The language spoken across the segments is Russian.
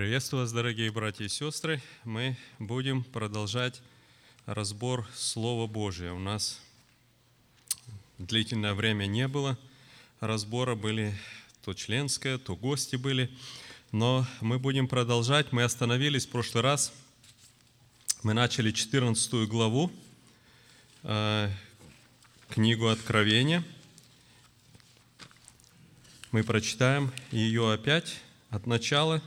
Приветствую вас, дорогие братья и сестры. Мы будем продолжать разбор Слова Божия. У нас длительное время не было разбора, были то членское, то гости были. Но мы будем продолжать. Мы остановились в прошлый раз. Мы начали 14 главу, э, книгу Откровения. Мы прочитаем ее опять от начала,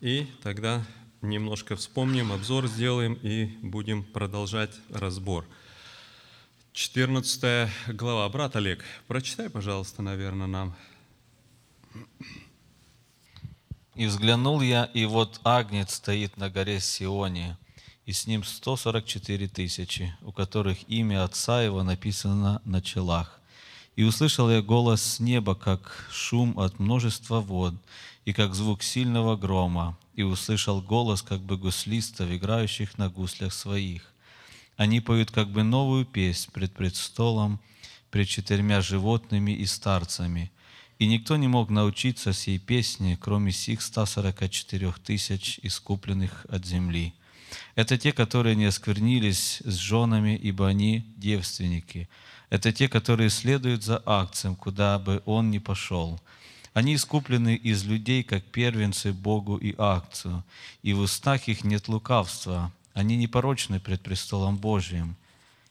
и тогда немножко вспомним, обзор сделаем и будем продолжать разбор. 14 глава. Брат Олег, прочитай, пожалуйста, наверное, нам. «И взглянул я, и вот Агнец стоит на горе Сионе, и с ним 144 тысячи, у которых имя Отца Его написано на челах. И услышал я голос с неба, как шум от множества вод, и как звук сильного грома, и услышал голос как бы гуслистов, играющих на гуслях своих. Они поют как бы новую песнь пред престолом, пред четырьмя животными и старцами. И никто не мог научиться сей песне, кроме сих 144 тысяч искупленных от земли. Это те, которые не осквернились с женами, ибо они девственники. Это те, которые следуют за акцием, куда бы он ни пошел. Они искуплены из людей, как первенцы Богу и акцию, и в устах их нет лукавства. Они непорочны пред престолом Божиим.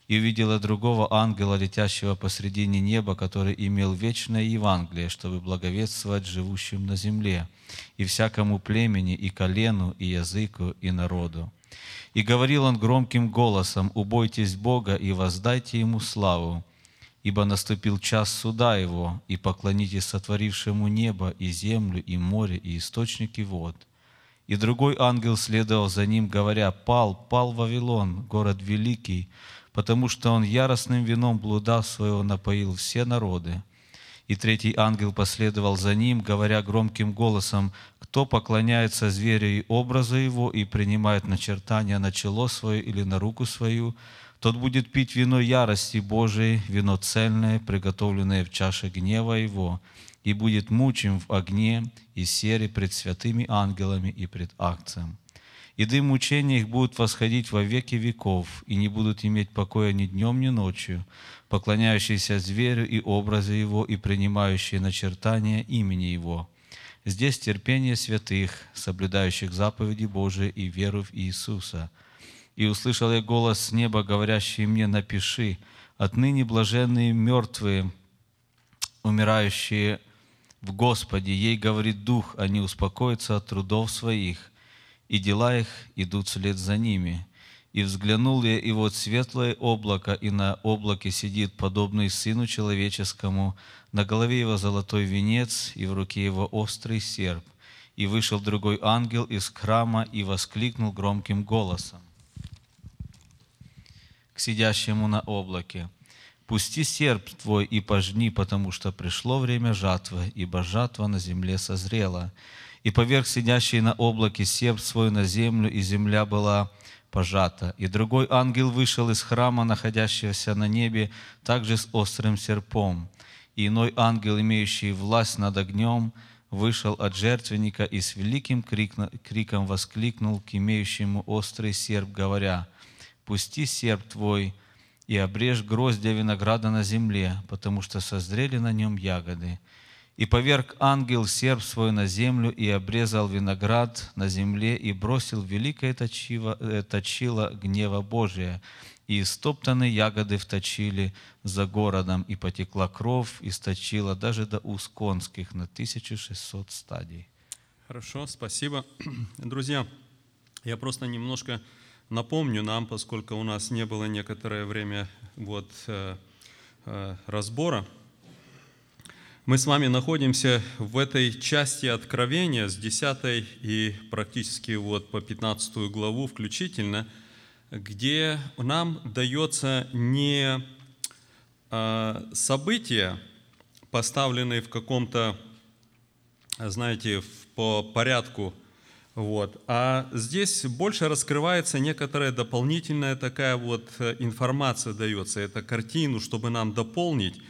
И увидела другого ангела, летящего посредине неба, который имел вечное Евангелие, чтобы благовествовать живущим на земле, и всякому племени, и колену, и языку, и народу. И говорил он громким голосом, «Убойтесь Бога и воздайте Ему славу, ибо наступил час суда Его, и поклонитесь сотворившему небо и землю, и море, и источники вод». И другой ангел следовал за ним, говоря, «Пал, пал Вавилон, город великий, потому что он яростным вином блуда своего напоил все народы». И третий ангел последовал за ним, говоря громким голосом, «Кто поклоняется зверю и образу его и принимает начертания на чело свое или на руку свою, тот будет пить вино ярости Божией, вино цельное, приготовленное в чаше гнева Его, и будет мучим в огне и сере пред святыми ангелами и пред акцием. И дым мучения их будет восходить во веки веков, и не будут иметь покоя ни днем, ни ночью, поклоняющиеся зверю и образу его, и принимающие начертания имени его. Здесь терпение святых, соблюдающих заповеди Божии и веру в Иисуса – и услышал я голос с неба, говорящий мне, напиши, отныне блаженные мертвые, умирающие в Господе, ей говорит Дух, они успокоятся от трудов своих, и дела их идут вслед за ними. И взглянул я, и вот светлое облако, и на облаке сидит подобный Сыну Человеческому, на голове его золотой венец, и в руке его острый серп. И вышел другой ангел из храма и воскликнул громким голосом к сидящему на облаке. Пусти серп твой и пожни, потому что пришло время жатвы, ибо жатва на земле созрела. И поверх сидящий на облаке серп свой на землю, и земля была пожата. И другой ангел вышел из храма, находящегося на небе, также с острым серпом. И иной ангел, имеющий власть над огнем, вышел от жертвенника и с великим криком воскликнул к имеющему острый серп, говоря – пусти серп твой и обрежь гроздья винограда на земле, потому что созрели на нем ягоды. И поверг ангел серп свой на землю и обрезал виноград на земле и бросил великое точило, э, точило гнева Божия. И стоптанные ягоды вточили за городом, и потекла кровь, и сточила даже до уст конских на 1600 стадий. Хорошо, спасибо. Друзья, я просто немножко Напомню нам, поскольку у нас не было некоторое время вот, э, э, разбора, мы с вами находимся в этой части Откровения с 10 и практически вот по 15 главу включительно, где нам дается не э, события, поставленные в каком-то, знаете, по порядку вот. А здесь больше раскрывается некоторая дополнительная такая вот э, информация дается, это картину, чтобы нам дополнить,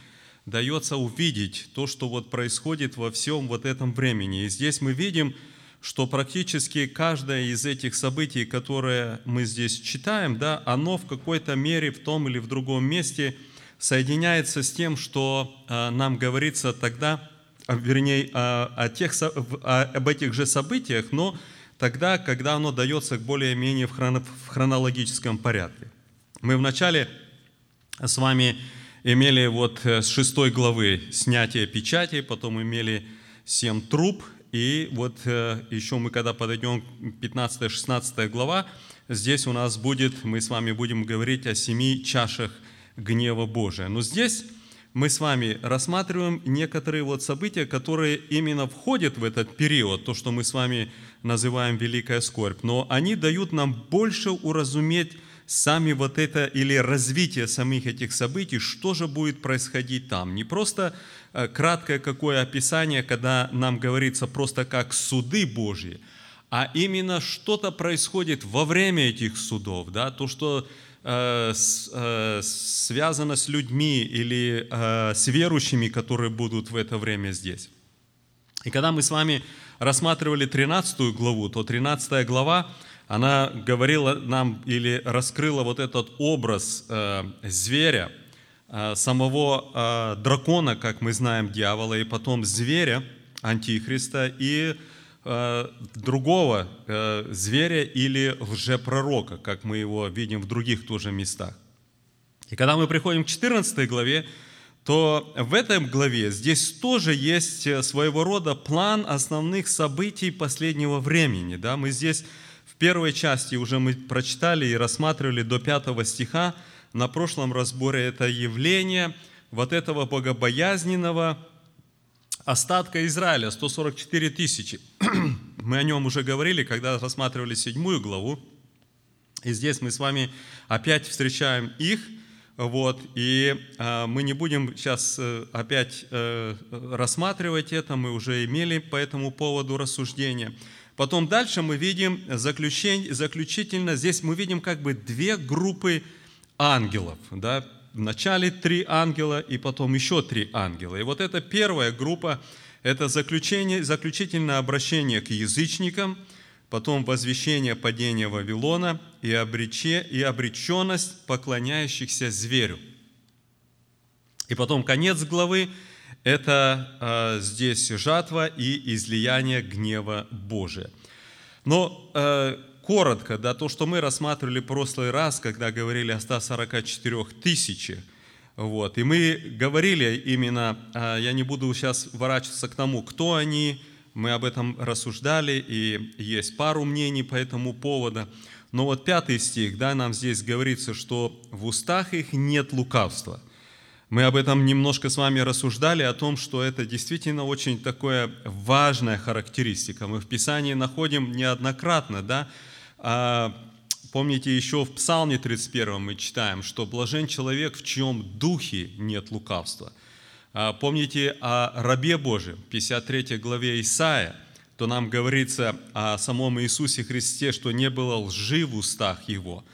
дается увидеть то, что вот происходит во всем вот этом времени. И здесь мы видим, что практически каждое из этих событий, которые мы здесь читаем, да, оно в какой-то мере в том или в другом месте соединяется с тем, что э, нам говорится тогда, а, вернее, о, о тех, о, об этих же событиях, но тогда, когда оно дается более-менее в, хроно, в хронологическом порядке. Мы вначале с вами имели вот э, с шестой главы снятие печати, потом имели семь труб, и вот э, еще мы, когда подойдем 15-16 глава, здесь у нас будет, мы с вами будем говорить о семи чашах гнева Божия. Но здесь мы с вами рассматриваем некоторые вот события, которые именно входят в этот период, то, что мы с вами называем великая скорбь, но они дают нам больше уразуметь сами вот это или развитие самих этих событий, что же будет происходить там. Не просто Э, краткое какое описание, когда нам говорится просто как суды Божьи, а именно что-то происходит во время этих судов, да, то, что э, э, связано с людьми или э, с верующими, которые будут в это время здесь. И когда мы с вами рассматривали 13 главу, то 13 глава, она говорила нам или раскрыла вот этот образ зверя, самого дракона, как мы знаем, дьявола, и потом зверя, антихриста, и другого зверя или лжепророка, как мы его видим в других тоже местах. И когда мы приходим к 14 главе, то в этой главе здесь тоже есть своего рода план основных событий последнего времени. Да? Мы здесь в первой части уже мы прочитали и рассматривали до 5 стиха, на прошлом разборе это явление вот этого богобоязненного остатка Израиля, 144 тысячи. Мы о нем уже говорили, когда рассматривали седьмую главу. И здесь мы с вами опять встречаем их. Вот, и э, мы не будем сейчас э, опять э, рассматривать это, мы уже имели по этому поводу рассуждения. Потом дальше мы видим заключение, заключительно, здесь мы видим как бы две группы ангелов. Да? Вначале три ангела и потом еще три ангела. И вот эта первая группа – это заключение, заключительное обращение к язычникам, потом возвещение падения Вавилона и, обрече, и обреченность поклоняющихся зверю. И потом конец главы – это э, здесь жатва и излияние гнева Божия. Но э, коротко, да, то, что мы рассматривали в прошлый раз, когда говорили о 144 тысячах, вот, и мы говорили именно, а, я не буду сейчас ворачиваться к тому, кто они, мы об этом рассуждали, и есть пару мнений по этому поводу. Но вот пятый стих, да, нам здесь говорится, что в устах их нет лукавства. Мы об этом немножко с вами рассуждали, о том, что это действительно очень такая важная характеристика. Мы в Писании находим неоднократно, да, помните, еще в Псалме 31 мы читаем, что блажен человек, в чьем духе нет лукавства. А, помните о рабе Божьем, 53 главе Исаия, то нам говорится о самом Иисусе Христе, что не было лжи в устах Его.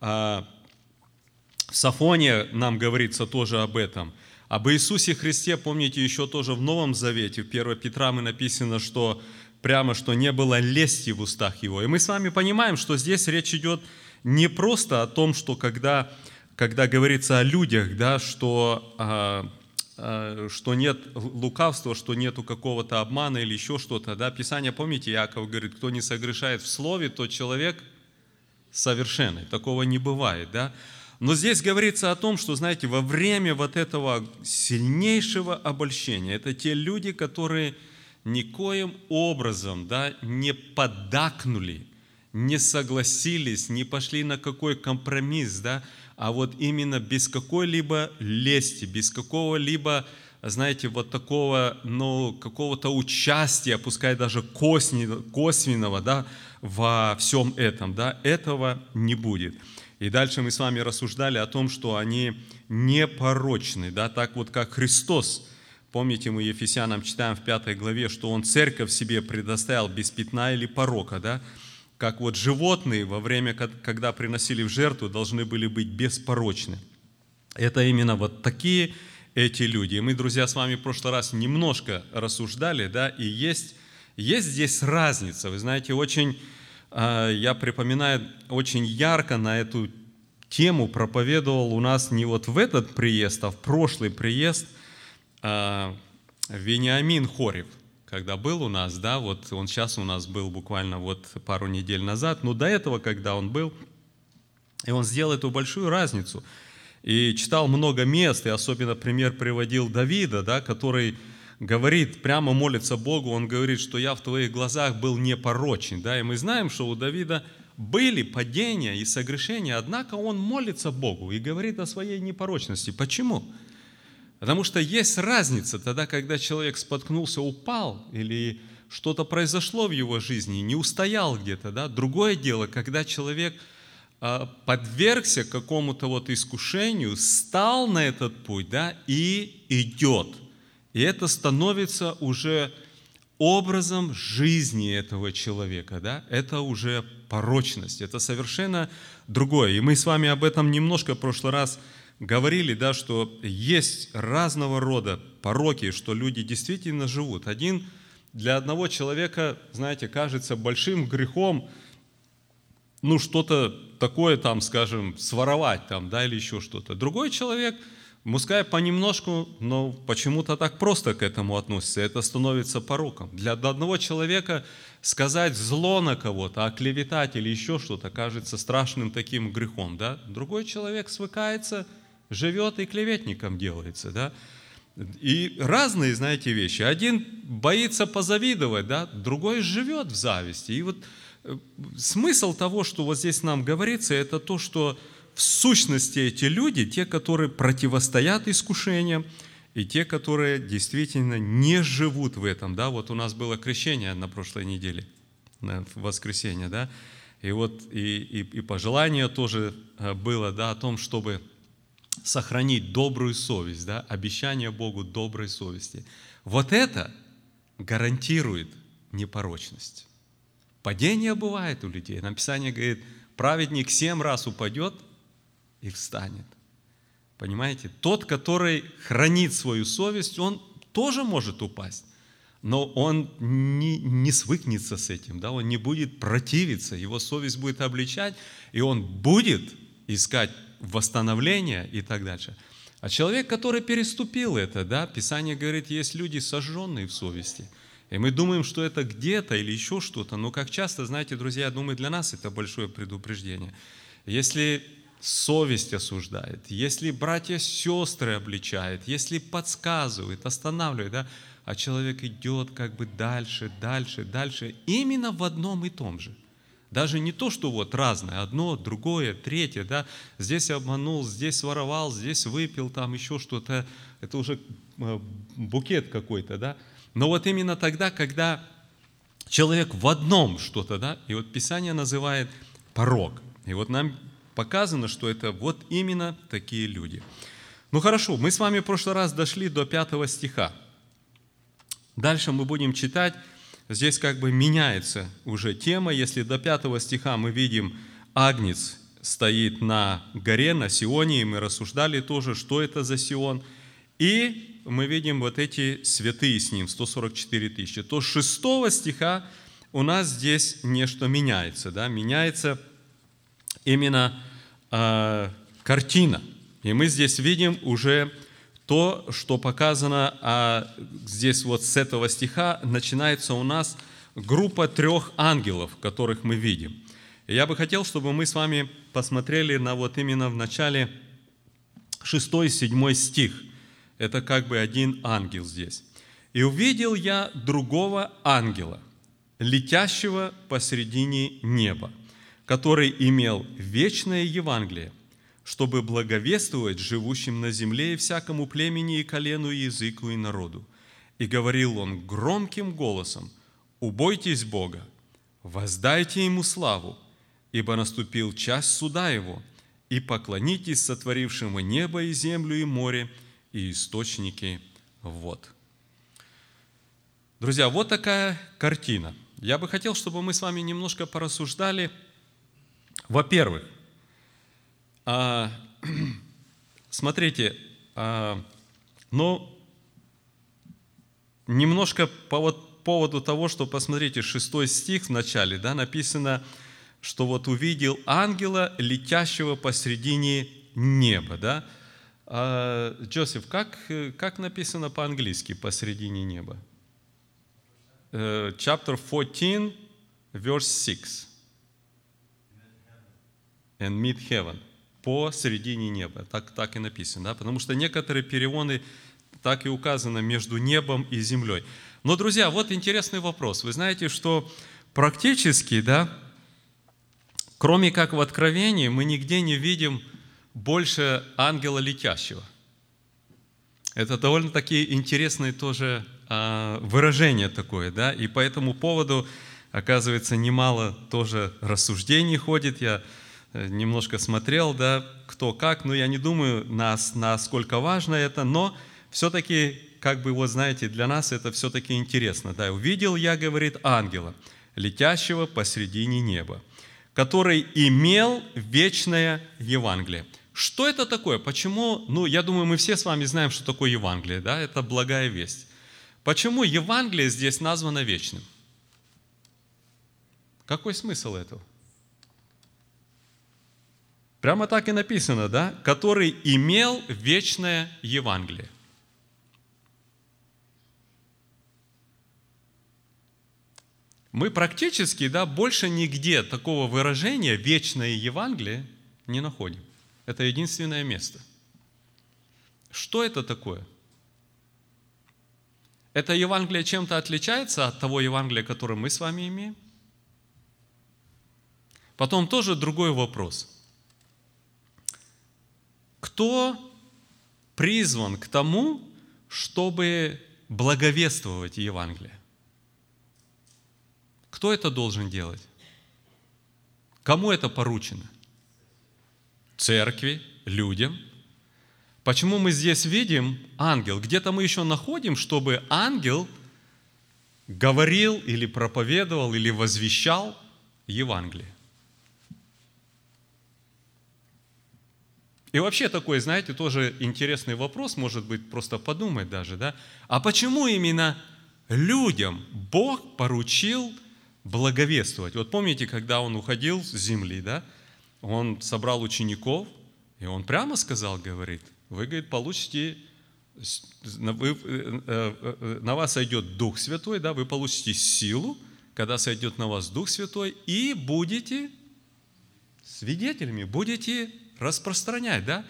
А, в Сафоне нам говорится тоже об этом. Об Иисусе Христе, помните, еще тоже в Новом Завете, в 1 Петра мы написано, что прямо, что не было лести в устах его. И мы с вами понимаем, что здесь речь идет не просто о том, что когда, когда говорится о людях, да, что, а, а, что нет лукавства, что нету какого-то обмана или еще что-то. Да? Писание, помните, Яков говорит, кто не согрешает в слове, тот человек совершенный. Такого не бывает. Да? Но здесь говорится о том, что, знаете, во время вот этого сильнейшего обольщения, это те люди, которые никоим образом да, не поддакнули, не согласились, не пошли на какой компромисс, да, а вот именно без какой-либо лести, без какого-либо, знаете, вот такого, ну, какого-то участия, пускай даже косвенного, да, во всем этом, да, этого не будет. И дальше мы с вами рассуждали о том, что они непорочны, да, так вот как Христос Помните, мы Ефесянам читаем в пятой главе, что Он церковь себе предоставил без пятна или порока, да? Как вот животные во время, когда приносили в жертву, должны были быть беспорочны. Это именно вот такие эти люди. И мы, друзья, с вами в прошлый раз немножко рассуждали, да, и есть есть здесь разница. Вы знаете, очень, а, я припоминаю, очень ярко на эту тему проповедовал у нас не вот в этот приезд, а в прошлый приезд Вениамин Хорев, когда был у нас, да, вот он сейчас у нас был буквально вот пару недель назад, но до этого, когда он был, и он сделал эту большую разницу. И читал много мест, и особенно пример приводил Давида, да, который говорит, прямо молится Богу, он говорит, что я в твоих глазах был непорочен. Да? И мы знаем, что у Давида были падения и согрешения, однако он молится Богу и говорит о своей непорочности. Почему? Потому что есть разница тогда, когда человек споткнулся, упал, или что-то произошло в его жизни, не устоял где-то. Да? Другое дело, когда человек а, подвергся какому-то вот искушению, стал на этот путь да, и идет – и это становится уже образом жизни этого человека. Да? Это уже порочность, это совершенно другое. И мы с вами об этом немножко в прошлый раз говорили, да, что есть разного рода пороки, что люди действительно живут. Один для одного человека, знаете, кажется большим грехом, ну, что-то такое там, скажем, своровать там, да, или еще что-то. Другой человек – Пускай понемножку, но почему-то так просто к этому относится. Это становится пороком. Для одного человека сказать зло на кого-то, оклеветать или еще что-то кажется страшным таким грехом. Да? Другой человек свыкается, живет и клеветником делается. Да? И разные, знаете, вещи. Один боится позавидовать, да? другой живет в зависти. И вот э, смысл того, что вот здесь нам говорится, это то, что в сущности эти люди, те, которые противостоят искушениям, и те, которые действительно не живут в этом. Да? Вот у нас было крещение на прошлой неделе, в воскресенье, да? и вот и, и, и пожелание тоже э, было да, о том, чтобы сохранить добрую совесть, да? обещание Богу доброй совести. Вот это гарантирует непорочность. Падение бывает у людей. Написание говорит, праведник семь раз упадет, и встанет. Понимаете? Тот, который хранит свою совесть, он тоже может упасть. Но он не, не свыкнется с этим, да? он не будет противиться, его совесть будет обличать, и он будет искать восстановление и так дальше. А человек, который переступил это, да, Писание говорит, есть люди, сожженные в совести. И мы думаем, что это где-то или еще что-то, но как часто, знаете, друзья, я думаю, для нас это большое предупреждение. Если совесть осуждает, если братья сестры обличает, если подсказывает, останавливает, да, а человек идет как бы дальше, дальше, дальше, именно в одном и том же. Даже не то, что вот разное, одно, другое, третье, да, здесь обманул, здесь воровал, здесь выпил, там еще что-то, это уже э, букет какой-то, да. Но вот именно тогда, когда человек в одном что-то, да, и вот Писание называет порог. И вот нам показано, что это вот именно такие люди. Ну хорошо, мы с вами в прошлый раз дошли до пятого стиха. Дальше мы будем читать, здесь как бы меняется уже тема. Если до пятого стиха мы видим Агнец стоит на горе, на Сионе, и мы рассуждали тоже, что это за Сион. И мы видим вот эти святые с ним, 144 тысячи. То с шестого стиха у нас здесь нечто меняется. Да? Меняется именно э, картина. И мы здесь видим уже то, что показано, а здесь вот с этого стиха начинается у нас группа трех ангелов, которых мы видим. И я бы хотел, чтобы мы с вами посмотрели на вот именно в начале 6-7 стих. Это как бы один ангел здесь. «И увидел я другого ангела, летящего посредине неба, который имел вечное Евангелие, чтобы благовествовать живущим на земле и всякому племени и колену, и языку, и народу. И говорил он громким голосом, «Убойтесь Бога, воздайте Ему славу, ибо наступил час суда Его, и поклонитесь сотворившему небо и землю и море, и источники вод». Друзья, вот такая картина. Я бы хотел, чтобы мы с вами немножко порассуждали – во-первых, а, смотрите, а, ну, немножко по, вот, поводу того, что, посмотрите, шестой стих в начале, да, написано, что вот увидел ангела, летящего посредине неба, да. А, Джозеф, как, как написано по-английски посредине неба? Uh, chapter 14, verse 6. And meet heaven. Посредине неба. Так, так и написано. Да? Потому что некоторые переводы так и указано между небом и землей. Но, друзья, вот интересный вопрос. Вы знаете, что практически, да, кроме как в Откровении, мы нигде не видим больше ангела летящего. Это довольно-таки интересное тоже а, выражение такое, да, и по этому поводу, оказывается, немало тоже рассуждений ходит. Я немножко смотрел, да, кто как, но я не думаю, нас, насколько важно это, но все-таки, как бы, вот знаете, для нас это все-таки интересно. Да, увидел я, говорит, ангела, летящего посредине неба, который имел вечное Евангелие. Что это такое? Почему? Ну, я думаю, мы все с вами знаем, что такое Евангелие, да? Это благая весть. Почему Евангелие здесь названо вечным? Какой смысл этого? Прямо так и написано, да? Который имел вечное Евангелие. мы практически да, больше нигде такого выражения «вечное Евангелие» не находим. Это единственное место. Что это такое? Это Евангелие чем-то отличается от того Евангелия, которое мы с вами имеем? Потом тоже другой вопрос. Кто призван к тому, чтобы благовествовать Евангелие? Кто это должен делать? Кому это поручено? Церкви, людям. Почему мы здесь видим ангел? Где-то мы еще находим, чтобы ангел говорил или проповедовал, или возвещал Евангелие. И вообще такой, знаете, тоже интересный вопрос, может быть, просто подумать даже, да? А почему именно людям Бог поручил благовествовать. Вот помните, когда он уходил с земли, да, он собрал учеников, и он прямо сказал, говорит, вы, говорит, получите, э, э, э, на вас сойдет Дух Святой, да, вы получите силу, когда сойдет на вас Дух Святой, и будете свидетелями, будете распространять, да.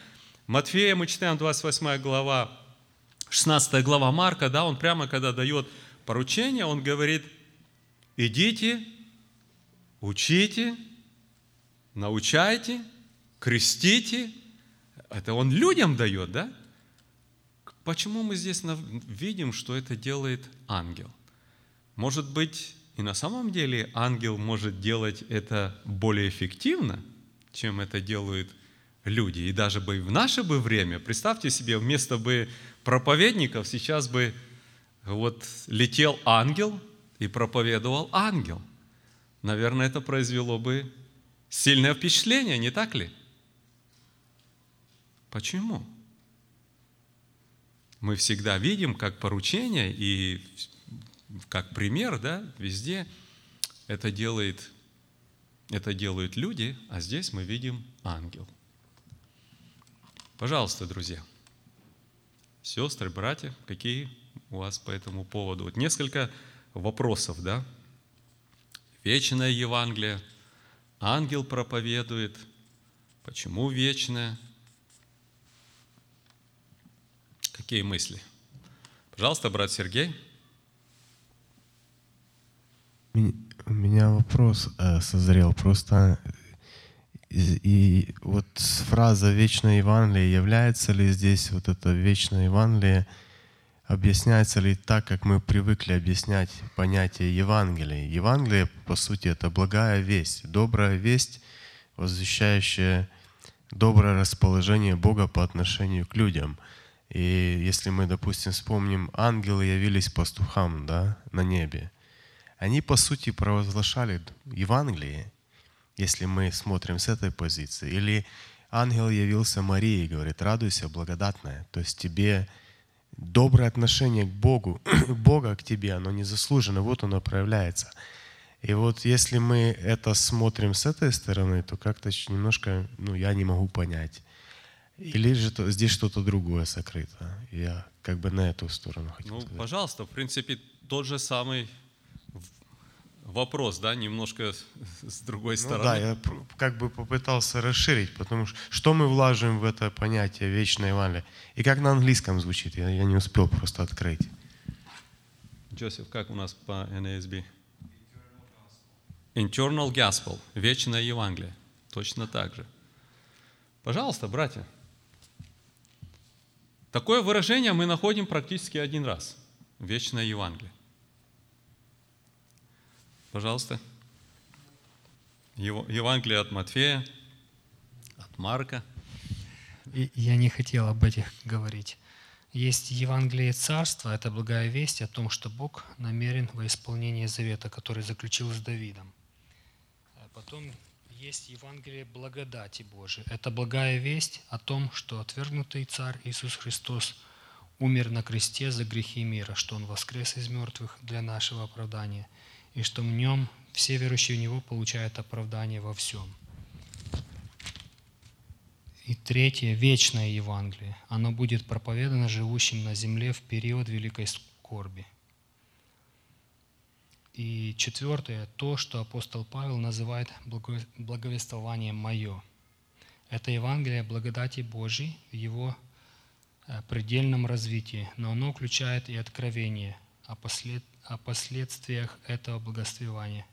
Матфея мы читаем 28 глава, 16 глава Марка, да, он прямо когда дает поручение, он говорит – идите, учите, научайте, крестите. Это он людям дает, да? Почему мы здесь видим, что это делает ангел? Может быть, и на самом деле ангел может делать это более эффективно, чем это делают люди. И даже бы в наше бы время, представьте себе, вместо бы проповедников сейчас бы вот летел ангел, и проповедовал ангел. Наверное, это произвело бы сильное впечатление, не так ли? Почему? Мы всегда видим как поручение и как пример, да, везде это делает, это делают люди, а здесь мы видим ангел. Пожалуйста, друзья, сестры, братья, какие у вас по этому поводу? Вот несколько вопросов, да? Вечное Евангелие, ангел проповедует, почему вечное? Какие мысли? Пожалуйста, брат Сергей. У меня вопрос э, созрел. Просто и, и вот фраза «вечное Евангелие» является ли здесь вот это вечное Евангелие – объясняется ли так, как мы привыкли объяснять понятие Евангелия. Евангелие, по сути, это благая весть, добрая весть, возвещающая доброе расположение Бога по отношению к людям. И если мы, допустим, вспомним, ангелы явились пастухам да, на небе. Они, по сути, провозглашали Евангелие, если мы смотрим с этой позиции. Или ангел явился Марии и говорит, радуйся, благодатная. То есть тебе доброе отношение к Богу, Бога к тебе, оно не заслужено, вот оно проявляется. И вот если мы это смотрим с этой стороны, то как-то немножко, ну, я не могу понять. Или же то, здесь что-то другое сокрыто. Я как бы на эту сторону хотел Ну, сказать. пожалуйста, в принципе, тот же самый вопрос, да, немножко с- другой Ну стороны. да, я как бы попытался расширить, потому что что мы влаживаем в это понятие вечное Евангелие? И как на английском звучит? Я, я не успел просто открыть. Джозеф, как у нас по NASB? Internal Gospel, вечное Евангелие. Точно так же. Пожалуйста, братья. Такое выражение мы находим практически один раз. Вечное Евангелие. Пожалуйста. Ева- Евангелие от Матфея, от Марка. И я не хотел об этих говорить. Есть Евангелие Царства, это благая весть о том, что Бог намерен во исполнение завета, который заключил с Давидом. А Потом есть Евангелие благодати Божией. Это благая весть о том, что отвергнутый Царь Иисус Христос умер на кресте за грехи мира, что Он воскрес из мертвых для нашего оправдания, и что в Нем все верующие в Него получают оправдание во всем. И третье, вечное Евангелие. Оно будет проповедано живущим на земле в период великой скорби. И четвертое, то, что апостол Павел называет благо- благовествованием «мое». Это Евангелие благодати Божьей в его э, предельном развитии, но оно включает и откровение о, послед- о последствиях этого благословения.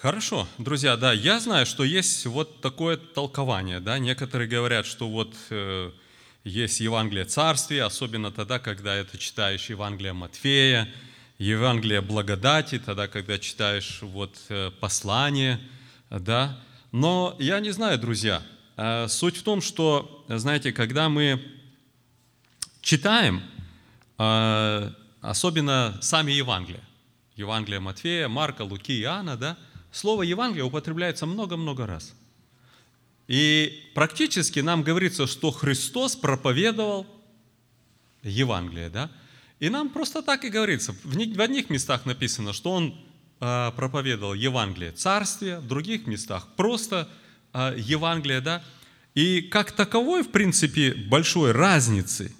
Хорошо, друзья, да, я знаю, что есть вот такое толкование, да, некоторые говорят, что вот э, есть Евангелие Царствия, особенно тогда, когда это читаешь Евангелие Матфея, Евангелие благодати, тогда, когда читаешь вот э, послание, да, но я не знаю, друзья, э, суть в том, что, знаете, когда мы читаем, э, особенно сами Евангелия, Евангелие Матфея, Марка, Луки, Иоанна, да, слово Евангелие употребляется много-много раз. И практически нам говорится, что Христос проповедовал Евангелие, да? И нам просто так и говорится. В одних местах написано, что Он а, проповедовал Евангелие Царствия, в других местах просто а, Евангелие, да? И как таковой, в принципе, большой разницы.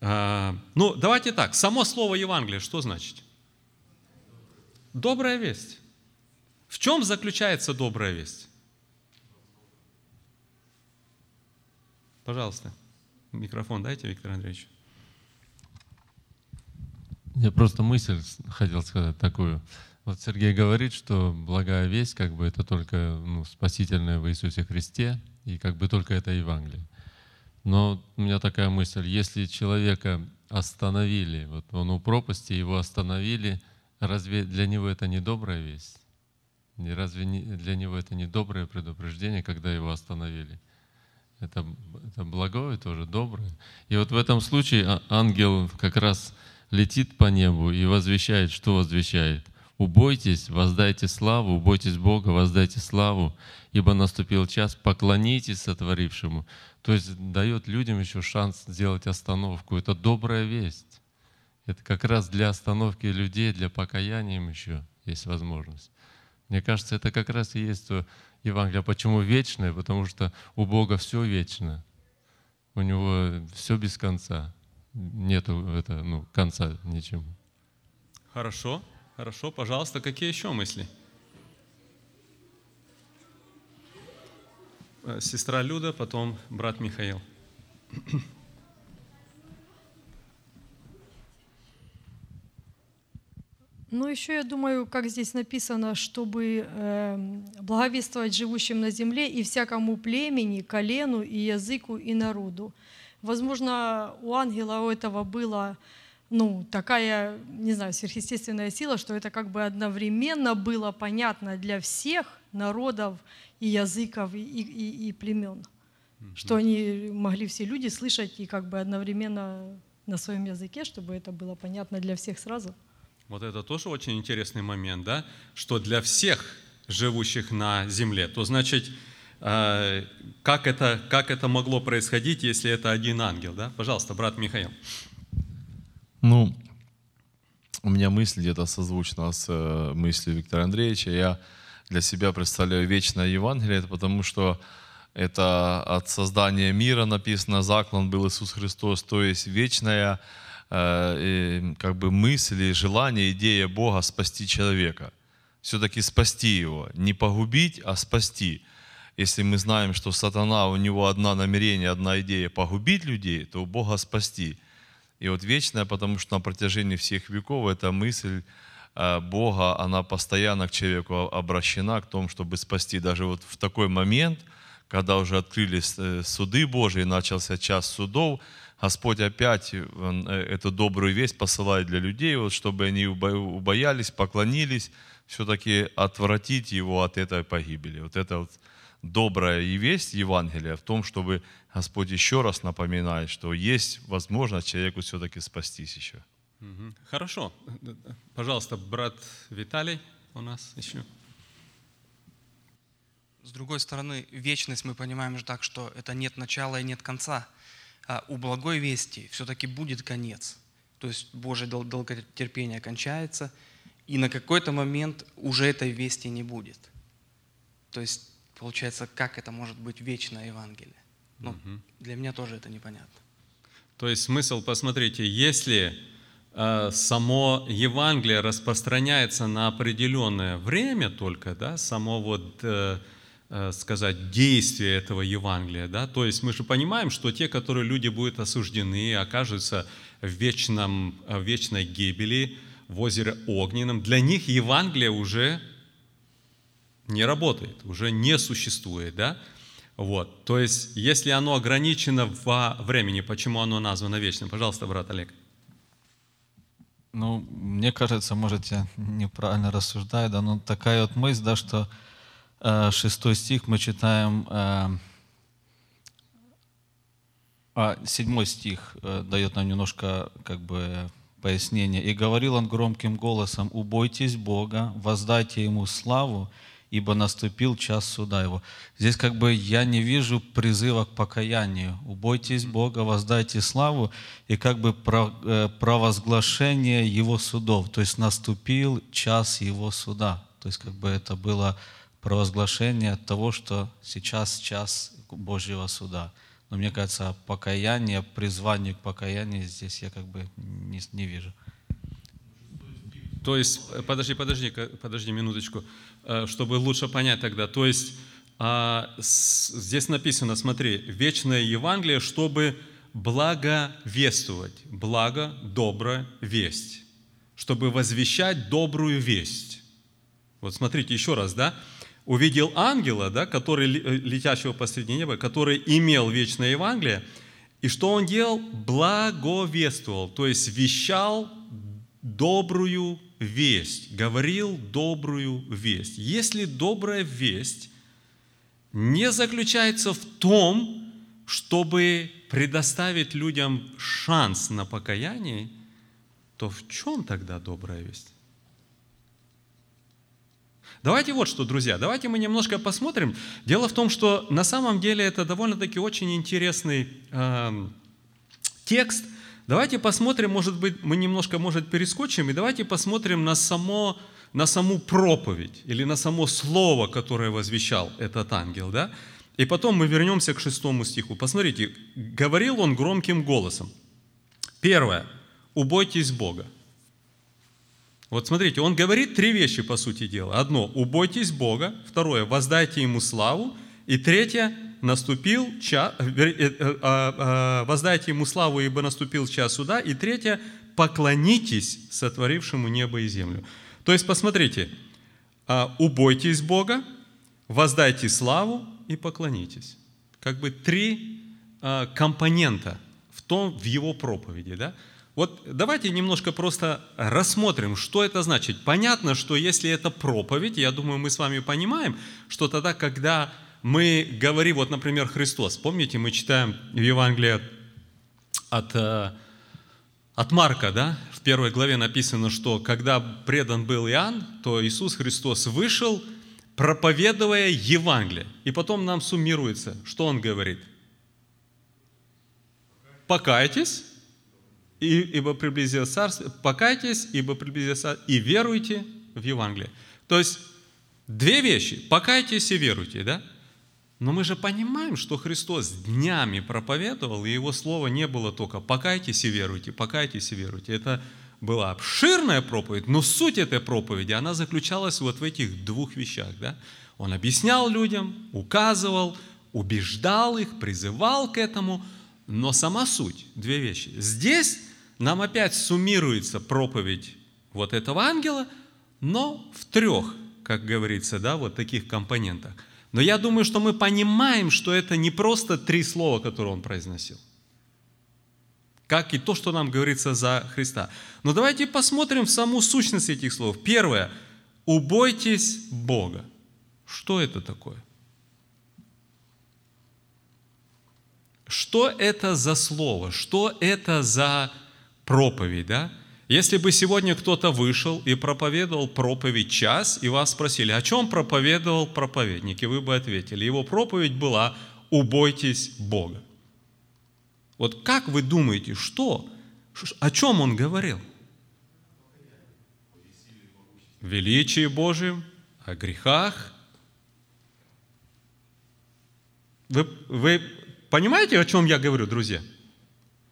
А, ну, давайте так, само слово Евангелие что значит? Добрая весть. В чем заключается добрая весть? Пожалуйста, микрофон дайте, Виктор Андреевич. Я просто мысль хотел сказать такую. Вот Сергей говорит, что благая весть, как бы это только ну, спасительное в Иисусе Христе, и как бы только это Евангелие. Но у меня такая мысль, если человека остановили, вот он у пропасти, его остановили, разве для него это не добрая весть? Не- Разве не- для него это не доброе предупреждение, когда его остановили? Это, это благое тоже, доброе. И вот в этом случае а- ангел как раз летит по небу и возвещает, что возвещает? «Убойтесь, воздайте славу, убойтесь Бога, воздайте славу, ибо наступил час, поклонитесь сотворившему». То есть дает людям еще шанс сделать остановку. Это добрая весть. Это как раз для остановки людей, для покаяния им еще есть возможность. Мне кажется, это как раз и есть то Евангелие. Почему вечное? Потому что у Бога все вечно. У Него все без конца. Нету это, ну, конца ничему. Хорошо, хорошо, пожалуйста, какие еще мысли? Э, Сестра Люда, потом брат Михаил. Ну, еще я думаю, как здесь написано, чтобы эм, благовествовать живущим на земле и всякому племени, колену и языку и народу. Возможно, у ангела у этого была ну, такая, не знаю, сверхъестественная сила, что это как бы одновременно было понятно для всех народов и языков и, и- и племен. Что они могли все люди слышать и как бы одновременно на своем языке, чтобы это было понятно для всех сразу. Вот это тоже очень интересный момент, да? Что для всех живущих на земле, то значит, э, как это, как это могло происходить, если это один ангел, да? Пожалуйста, брат Михаил. Ну, у меня мысль где-то созвучна с э, мыслью Виктора Андреевича. Я для себя представляю вечное Евангелие, это потому что это от создания мира написано, заклан был Иисус Христос, то есть вечная э, как бы мысль и желание, идея Бога спасти человека. Все-таки спасти его, не погубить, а спасти. Если мы знаем, что сатана, у него одна намерение, одна идея погубить людей, то у Бога спасти. И вот вечная, потому что на протяжении всех веков эта мысль э, Бога, она постоянно к человеку обращена, к тому, чтобы спасти. Даже вот в такой момент, когда уже открылись э, суды Божьи, начался час судов, Господь опять э, эту добрую весть посылает для людей, вот, чтобы они убоялись, поклонились, все-таки отвратить его от этой погибели. Вот это вот добрая и весть Евангелия в том, чтобы Господь еще раз напоминает, что есть возможность человеку все-таки спастись еще. Хорошо. Пожалуйста, брат Виталий у нас еще. С другой стороны, вечность мы понимаем же так, что это нет начала и нет конца. А у благой вести все-таки будет конец. То есть Божье долготерпение кончается, и на какой-то момент уже этой вести не будет. То есть получается, как это может быть вечное Евангелие? Ну, угу. Для меня тоже это непонятно. То есть смысл, посмотрите, если э, само Евангелие распространяется на определенное время только, да, само вот, э, э, сказать, действие этого Евангелия, да, то есть мы же понимаем, что те, которые люди будут осуждены, окажутся в, вечном, в вечной гибели, в озере Огненном, для них Евангелие уже не работает, уже не существует, да? Вот, то есть, если оно ограничено во времени, почему оно названо вечным? Пожалуйста, брат Олег. Ну, мне кажется, может, я неправильно рассуждаю, да, но такая вот мысль, да, что э, шестой стих мы читаем, э, а седьмой стих э, дает нам немножко как бы пояснение. «И говорил он громким голосом, убойтесь Бога, воздайте Ему славу, ибо наступил час суда его. Здесь как бы я не вижу призыва к покаянию. Убойтесь Бога, воздайте славу, и как бы э, провозглашение его судов. То есть наступил час его суда. То есть как бы это было провозглашение того, что сейчас час Божьего суда. Но мне кажется, покаяние, призвание к покаянию здесь я как бы не, не вижу. То есть, э, подожди, подожди, подожди минуточку. Э, чтобы лучше понять тогда. То есть а, здесь написано, смотри, вечное Евангелие, чтобы благовествовать, благо, добрая весть, чтобы возвещать добрую весть. Вот смотрите еще раз, да? Увидел ангела, да, который, э, летящего посреди неба, который имел вечное Евангелие, и что он делал? Благовествовал, то есть вещал добрую весть, говорил добрую весть. Если добрая весть не заключается в том, чтобы предоставить людям шанс на покаяние, то в чем тогда добрая весть? Давайте вот что, друзья, давайте мы немножко посмотрим. Дело в том, что на самом деле это довольно-таки очень интересный э, текст – Давайте посмотрим, может быть, мы немножко, может, перескочим, и давайте посмотрим на, само, на саму проповедь или на само слово, которое возвещал этот ангел, да? И потом мы вернемся к шестому стиху. Посмотрите, говорил он громким голосом. Первое. Убойтесь Бога. Вот смотрите, он говорит три вещи, по сути дела. Одно, убойтесь Бога. Второе, воздайте Ему славу. И третье, наступил час, э, э, а, а, воздайте ему славу, ибо наступил час суда. И третье, поклонитесь сотворившему небо и землю. То есть, посмотрите, а, убойтесь Бога, воздайте славу и поклонитесь. Как бы три компонента в том, в его проповеди. Да? Вот давайте немножко просто рассмотрим, что это значит. Понятно, что если это проповедь, я думаю, мы с вами понимаем, что тогда, когда мы говорим, вот, например, Христос. Помните, мы читаем в Евангелии от, э, от Марка, да? В первой главе написано, что когда предан был Иоанн, то Иисус Христос вышел проповедуя Евангелие. И потом нам суммируется, что он говорит. Покайтесь, ибо приблизилось царство, покайтесь, ибо приблизилось царство, и веруйте в Евангелие. То есть две вещи, покайтесь и веруйте, да? Но мы же понимаем, что Христос днями проповедовал, и Его слово не было только «покайтесь и веруйте, покайтесь и веруйте». Это была обширная проповедь, но суть этой проповеди, она заключалась вот в этих двух вещах. Да? Он объяснял людям, указывал, убеждал их, призывал к этому, но сама суть, две вещи. Здесь нам опять суммируется проповедь вот этого ангела, но в трех, как говорится, да, вот таких компонентах – но я думаю, что мы понимаем, что это не просто три слова, которые он произносил. Как и то, что нам говорится за Христа. Но давайте посмотрим в саму сущность этих слов. Первое. Убойтесь Бога. Что это такое? Что это за слово? Что это за проповедь? Да? Если бы сегодня кто-то вышел и проповедовал проповедь час, и вас спросили, о чем проповедовал проповедник, и вы бы ответили, его проповедь была «Убойтесь Бога». Вот как вы думаете, что, о чем он говорил? Величие Божьем, о грехах. Вы, вы понимаете, о чем я говорю, друзья?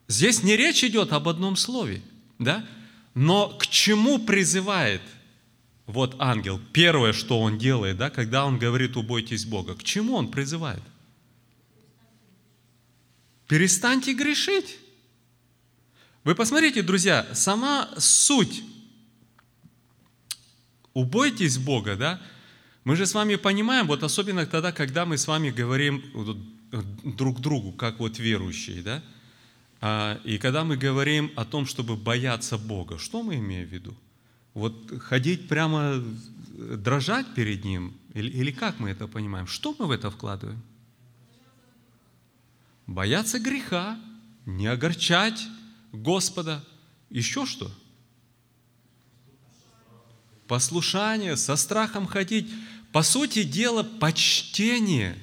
Здесь не речь идет об одном слове, да? Но к чему призывает вот ангел? Первое, что он делает, да, когда он говорит «убойтесь Бога», к чему он призывает? Перестаньте грешить. Вы посмотрите, друзья, сама суть «убойтесь Бога», да, мы же с вами понимаем, вот особенно тогда, когда мы с вами говорим друг другу, как вот верующие, да, и когда мы говорим о том, чтобы бояться Бога, что мы имеем в виду? Вот ходить прямо, дрожать перед Ним? Или, или как мы это понимаем? Что мы в это вкладываем? Бояться греха, не огорчать Господа. Еще что? Послушание, со страхом ходить. По сути дела, почтение,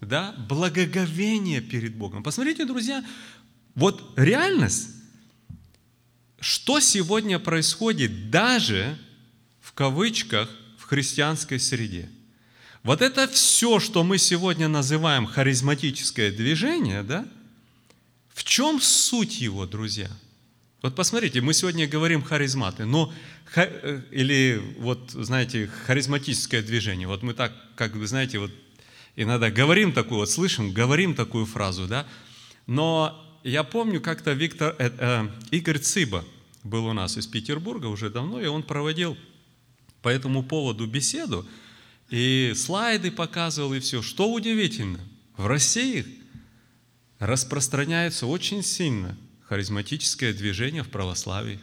да, благоговение перед Богом. Посмотрите, друзья, вот реальность, что сегодня происходит даже в кавычках в христианской среде. Вот это все, что мы сегодня называем харизматическое движение, да? В чем суть его, друзья? Вот посмотрите, мы сегодня говорим харизматы, но э, или вот, знаете, харизматическое движение. Вот мы так, как вы знаете, вот иногда говорим такую, вот слышим, говорим такую фразу, да? Но я помню, как-то Виктор, э, э, Игорь Цыба был у нас из Петербурга уже давно, и он проводил по этому поводу беседу, и слайды показывал, и все. Что удивительно, в России распространяется очень сильно харизматическое движение в православии.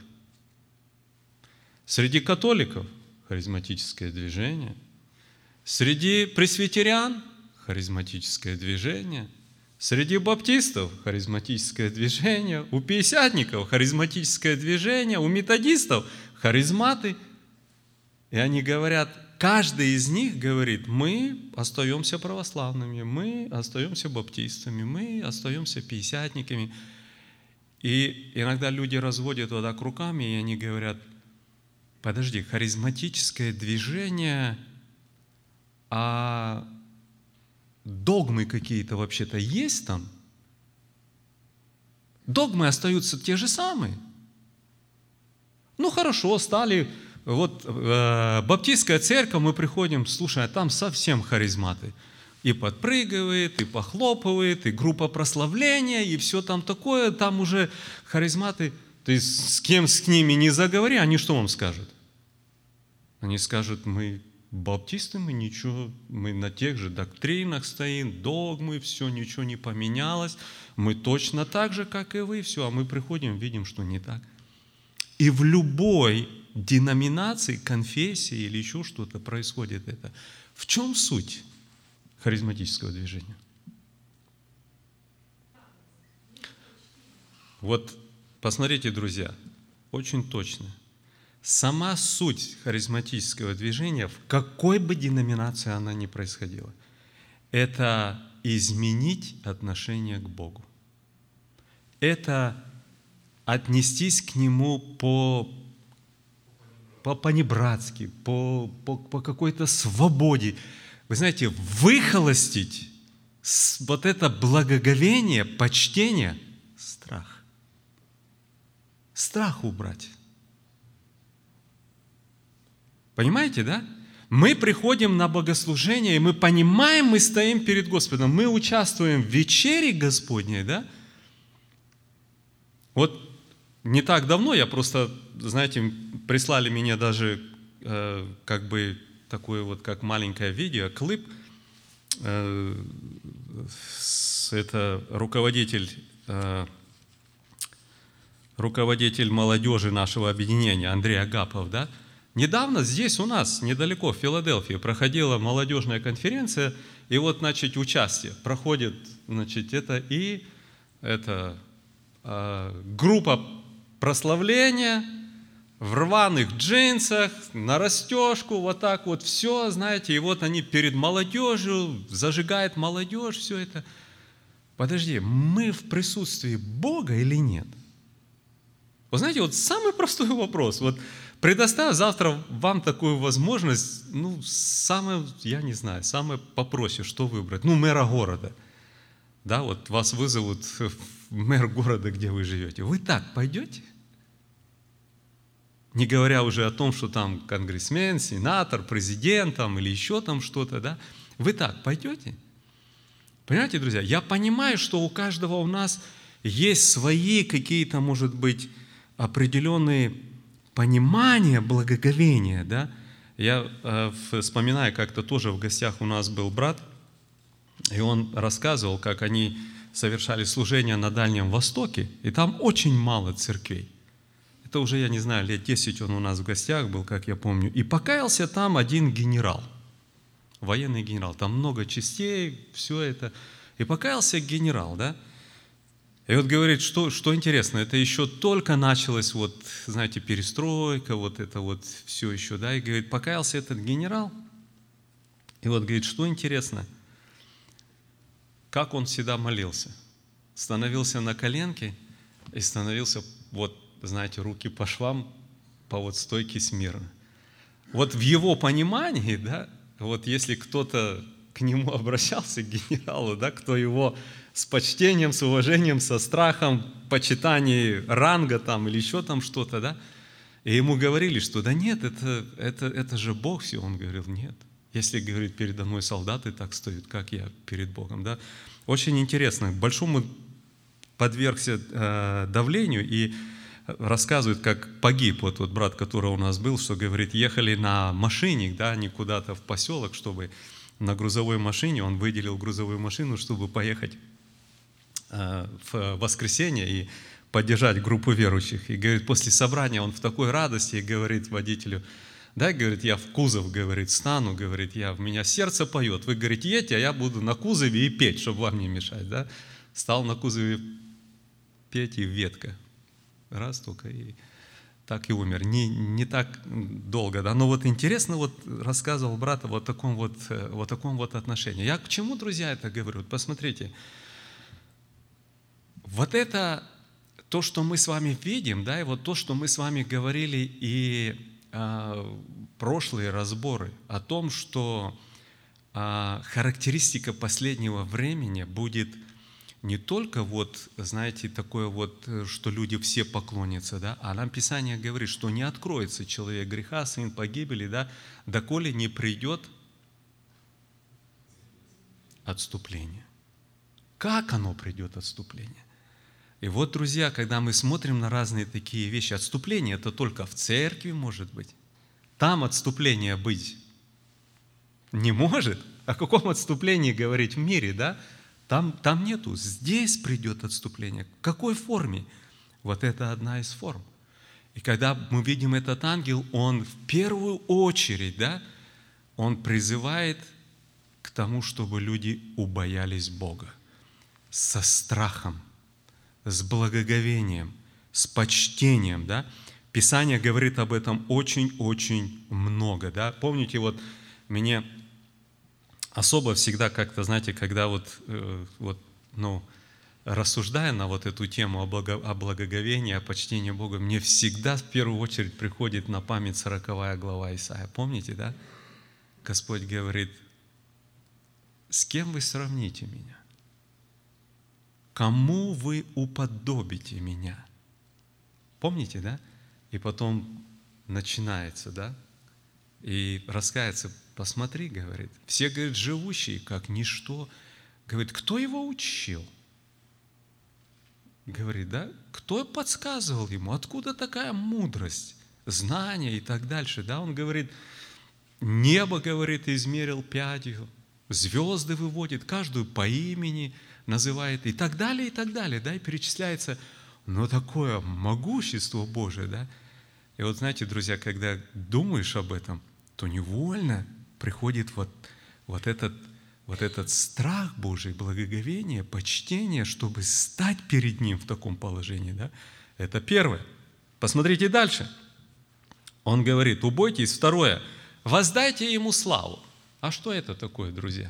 Среди католиков харизматическое движение, среди пресвитерян харизматическое движение – Среди баптистов харизматическое движение, у пятидесятников харизматическое движение, у методистов харизматы. И они говорят, каждый из них говорит, мы остаемся православными, мы остаемся баптистами, мы остаемся пятидесятниками. И иногда люди разводят вот так руками, и они говорят, подожди, харизматическое движение, а догмы какие-то вообще-то есть там? Догмы остаются те же самые. Ну хорошо, стали, вот э, баптистская церковь, мы приходим, слушай, а там совсем харизматы. И подпрыгивает, и похлопывает, и группа прославления, и все там такое, там уже харизматы. Есть с кем с ними не заговори, они что вам скажут? Они скажут, мы Баптисты мы ничего, мы на тех же доктринах стоим, догмы, все, ничего не поменялось. Мы точно так же, как и вы, все, а мы приходим, видим, что не так. И в любой деноминации, конфессии или еще что-то происходит это. В чем суть харизматического движения? Вот посмотрите, друзья, очень точно. Сама суть харизматического движения, в какой бы деноминации она ни происходила, это изменить отношение к Богу. Это отнестись к Нему по, по понебратски, по, по, по какой-то свободе. Вы знаете, выхолостить вот это благоговение, почтение, страх. Страх убрать. Понимаете, да? Мы приходим на богослужение, и мы понимаем, мы стоим перед Господом, мы участвуем в вечере Господней, да? Вот не так давно я просто, знаете, прислали мне даже э, как бы такое вот как маленькое видео, клип. Э, с, это руководитель э, руководитель молодежи нашего объединения Андрей Агапов, да? Недавно здесь у нас, недалеко, в Филадельфии, проходила молодежная конференция, и вот, значит, участие проходит, значит, это и это э, группа прославления в рваных джинсах, на растежку, вот так вот все, знаете, и вот они перед молодежью, зажигает молодежь, все это. Подожди, мы в присутствии Бога или нет? Вы знаете, вот самый простой вопрос. Вот Предоставь завтра вам такую возможность, ну, самое, я не знаю, самое попроще, что выбрать. Ну, мэра города. Да, вот вас вызовут мэр города, где вы живете. Вы так пойдете? Не говоря уже о том, что там конгрессмен, сенатор, президент там, или еще там что-то, да? Вы так пойдете? Понимаете, друзья, я понимаю, что у каждого у нас есть свои какие-то, может быть, определенные понимание благоговения, да, я э, вспоминаю, как-то тоже в гостях у нас был брат, и он рассказывал, как они совершали служение на Дальнем Востоке, и там очень мало церквей. Это уже, я не знаю, лет 10 он у нас в гостях был, как я помню. И покаялся там один генерал, военный генерал. Там много частей, все это. И покаялся генерал, да? И вот говорит, что, что интересно, это еще только началась вот, знаете, перестройка, вот это вот все еще, да, и говорит, покаялся этот генерал, и вот говорит, что интересно, как он всегда молился. Становился на коленки и становился, вот, знаете, руки по швам, по вот стойке смирно. Вот в его понимании, да, вот если кто-то к нему обращался, к генералу, да, кто его с почтением, с уважением, со страхом, почитании ранга там или еще там что-то, да? И ему говорили, что да нет, это, это, это же Бог все. Он говорил, нет. Если, говорит, передо мной солдаты так стоят, как я перед Богом, да? Очень интересно. Большому подвергся э, давлению и рассказывает, как погиб вот, вот брат, который у нас был, что, говорит, ехали на машине, да, не куда-то в поселок, чтобы на грузовой машине, он выделил грузовую машину, чтобы поехать Э, в воскресенье и поддержать группу верующих. И говорит, после собрания он в такой радости и говорит водителю, да, говорит, я в кузов, говорит, стану, говорит, я, в меня сердце поет. Вы, говорите, едьте, а я буду на кузове и петь, чтобы вам не мешать, да. Стал на кузове петь и ветка. Раз только и так и умер. Не, не так долго, да. Но вот интересно, вот рассказывал брат вот таком вот, э, вот таком вот отношении. Я к чему, друзья, это говорю? Вот посмотрите, вот это то, что мы с вами видим, да, и вот то, что мы с вами говорили и э, прошлые разборы о том, что э, характеристика последнего времени будет не только вот, знаете, такое вот, что люди все поклонятся, да, а нам Писание говорит, что не откроется человек греха, сын погибели, да, доколе не придет отступление. Как оно придет отступление? И вот, друзья, когда мы смотрим на разные такие вещи, отступление это только в церкви может быть. Там отступление быть не может. О каком отступлении говорить в мире, да? Там, там нету. Здесь придет отступление. В какой форме? Вот это одна из форм. И когда мы видим этот ангел, он в первую очередь, да, он призывает к тому, чтобы люди убоялись Бога со страхом, с благоговением, с почтением. Да? Писание говорит об этом очень-очень много. Да? Помните, вот мне особо всегда как-то, знаете, когда вот, э, вот ну, рассуждая на вот эту тему о, благо, о благоговении, о почтении Бога, мне всегда в первую очередь приходит на память 40 глава Исаия. Помните, да? Господь говорит, с кем вы сравните меня? Кому вы уподобите меня? Помните, да? И потом начинается, да? И раскается, посмотри, говорит. Все, говорит, живущие, как ничто. Говорит, кто его учил? Говорит, да? Кто подсказывал ему? Откуда такая мудрость, знания и так дальше? Да, он говорит, небо, говорит, измерил пятью, звезды выводит, каждую по имени называет и так далее, и так далее, да, и перечисляется, но такое могущество Божие, да. И вот знаете, друзья, когда думаешь об этом, то невольно приходит вот, вот, этот, вот этот страх Божий, благоговение, почтение, чтобы стать перед Ним в таком положении. Да? Это первое. Посмотрите дальше. Он говорит, убойтесь. Второе, воздайте Ему славу. А что это такое, друзья?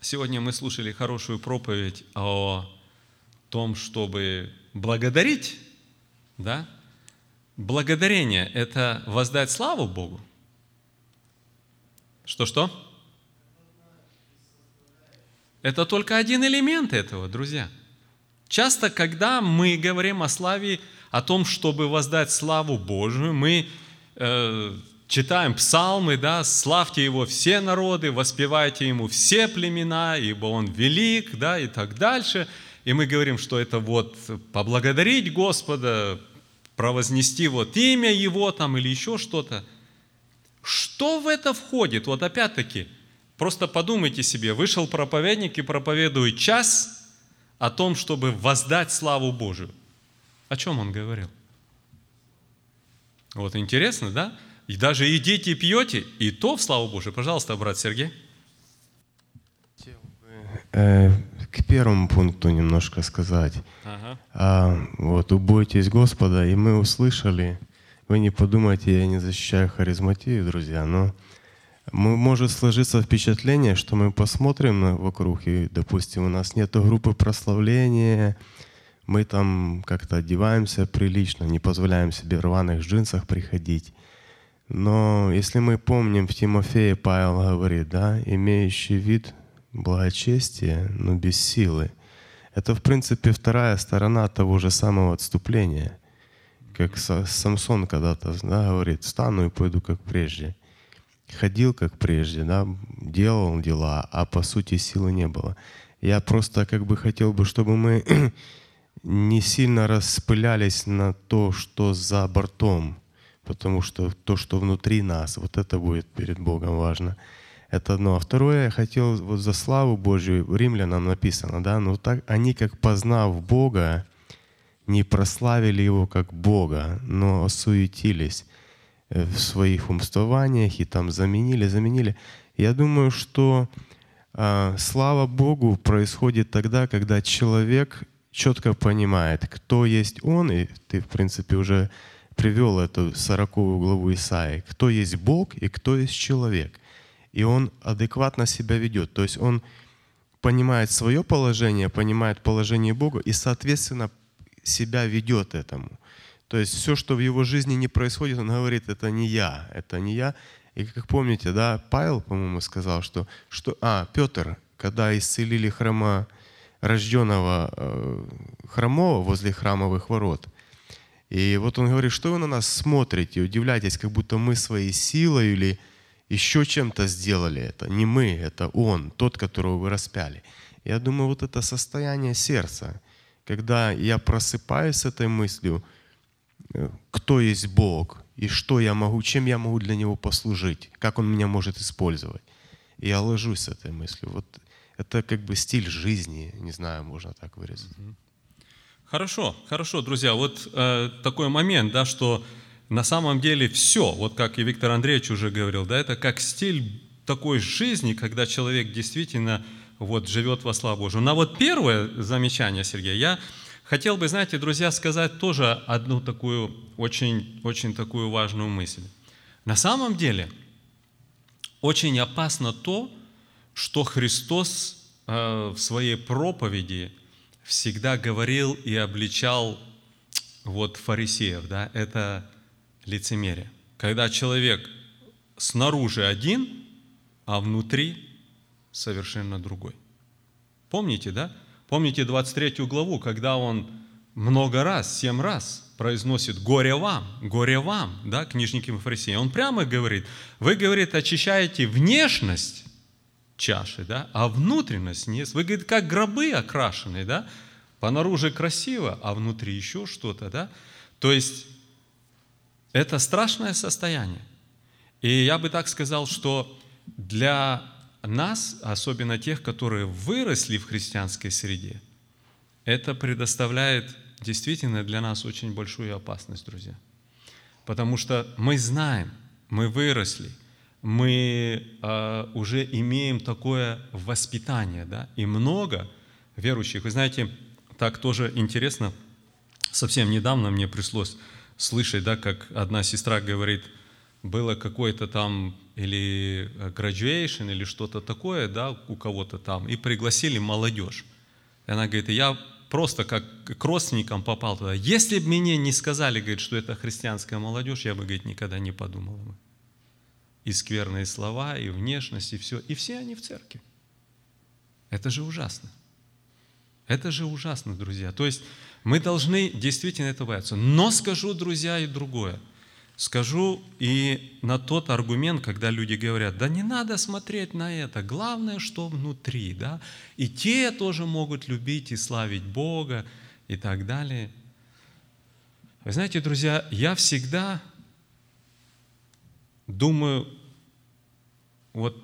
Сегодня мы слушали хорошую проповедь о том, чтобы благодарить, да? Благодарение – это воздать славу Богу. Что-что? Это только один элемент этого, друзья. Часто, когда мы говорим о славе, о том, чтобы воздать славу Божию, мы э, читаем псалмы, да, «Славьте Его все народы, воспевайте Ему все племена, ибо Он велик», да, и так дальше. И мы говорим, что это вот поблагодарить Господа, провознести вот имя Его там или еще что-то. Что в это входит? Вот опять-таки, просто подумайте себе, вышел проповедник и проповедует час о том, чтобы воздать славу Божию. О чем он говорил? Вот интересно, да? И даже едите и пьете, и то в славу Божию. Пожалуйста, брат Сергей. К первому пункту немножко сказать. Ага. А, вот, убойтесь Господа, и мы услышали, вы не подумайте, я не защищаю харизматию, друзья, но мы, может сложиться впечатление, что мы посмотрим на, вокруг, и, допустим, у нас нет группы прославления, мы там как-то одеваемся прилично, не позволяем себе в рваных джинсах приходить. Но если мы помним, в Тимофее Павел говорит, да, имеющий вид благочестия, но без силы. Это, в принципе, вторая сторона того же самого отступления. Как Самсон когда-то да, говорит, встану и пойду как прежде. Ходил как прежде, да, делал дела, а по сути силы не было. Я просто как бы хотел бы, чтобы мы не сильно распылялись на то, что за бортом, потому что то, что внутри нас, вот это будет перед Богом важно. Это одно. А второе, я хотел вот за славу Божью, римлянам написано, да, ну так, они как познав Бога, не прославили Его как Бога, но осуетились э, в своих умствованиях и там заменили, заменили. Я думаю, что э, слава Богу происходит тогда, когда человек четко понимает, кто есть Он, и ты, в принципе, уже привел эту сороковую главу Исаии, кто есть Бог и кто есть человек. И он адекватно себя ведет. То есть он понимает свое положение, понимает положение Бога и, соответственно, себя ведет этому. То есть все, что в его жизни не происходит, он говорит, это не я, это не я. И как помните, да, Павел, по-моему, сказал, что, что а, Петр, когда исцелили храма рожденного э, хромого возле храмовых ворот, и вот он говорит, что вы на нас смотрите, удивляетесь, как будто мы своей силой или еще чем-то сделали это. Не мы, это Он, тот, которого вы распяли. Я думаю, вот это состояние сердца, когда я просыпаюсь с этой мыслью, э, кто есть Бог и что я могу, чем я могу для Него послужить, как Он меня может использовать. И я ложусь с этой мыслью. Вот это как бы стиль жизни, не знаю, можно так выразить. Хорошо, хорошо, друзья. Вот э, такой момент, да, что на самом деле все, вот как и Виктор Андреевич уже говорил, да, это как стиль такой жизни, когда человек действительно вот живет во славу Божию. На вот первое замечание, Сергей, я хотел бы, знаете, друзья, сказать тоже одну такую очень, очень такую важную мысль. На самом деле, очень опасно то, что Христос э, в своей проповеди всегда говорил и обличал вот фарисеев, да, это лицемерие. Когда человек снаружи один, а внутри совершенно другой. Помните, да? Помните 23 главу, когда он много раз, семь раз произносит «горе вам, горе вам», да, книжникам и фарисеям. Он прямо говорит, вы, говорит, очищаете внешность чаши, да, а внутренность нет. Вы, говорит, как гробы окрашенные, да, понаружи красиво, а внутри еще что-то, да. То есть это страшное состояние. И я бы так сказал, что для нас, особенно тех, которые выросли в христианской среде, это предоставляет действительно для нас очень большую опасность, друзья. Потому что мы знаем, мы выросли, мы э, уже имеем такое воспитание, да, и много верующих. Вы знаете, так тоже интересно, совсем недавно мне пришлось слышать, да, как одна сестра говорит, было какое-то там или graduation, или что-то такое, да, у кого-то там, и пригласили молодежь. И она говорит, я просто как к родственникам попал туда. Если бы мне не сказали, говорит, что это христианская молодежь, я бы, говорит, никогда не подумал. И скверные слова, и внешность, и все. И все они в церкви. Это же ужасно. Это же ужасно, друзья. То есть мы должны действительно это бояться. Но скажу, друзья, и другое. Скажу и на тот аргумент, когда люди говорят, да не надо смотреть на это, главное, что внутри, да, и те тоже могут любить и славить Бога и так далее. Вы знаете, друзья, я всегда думаю, вот,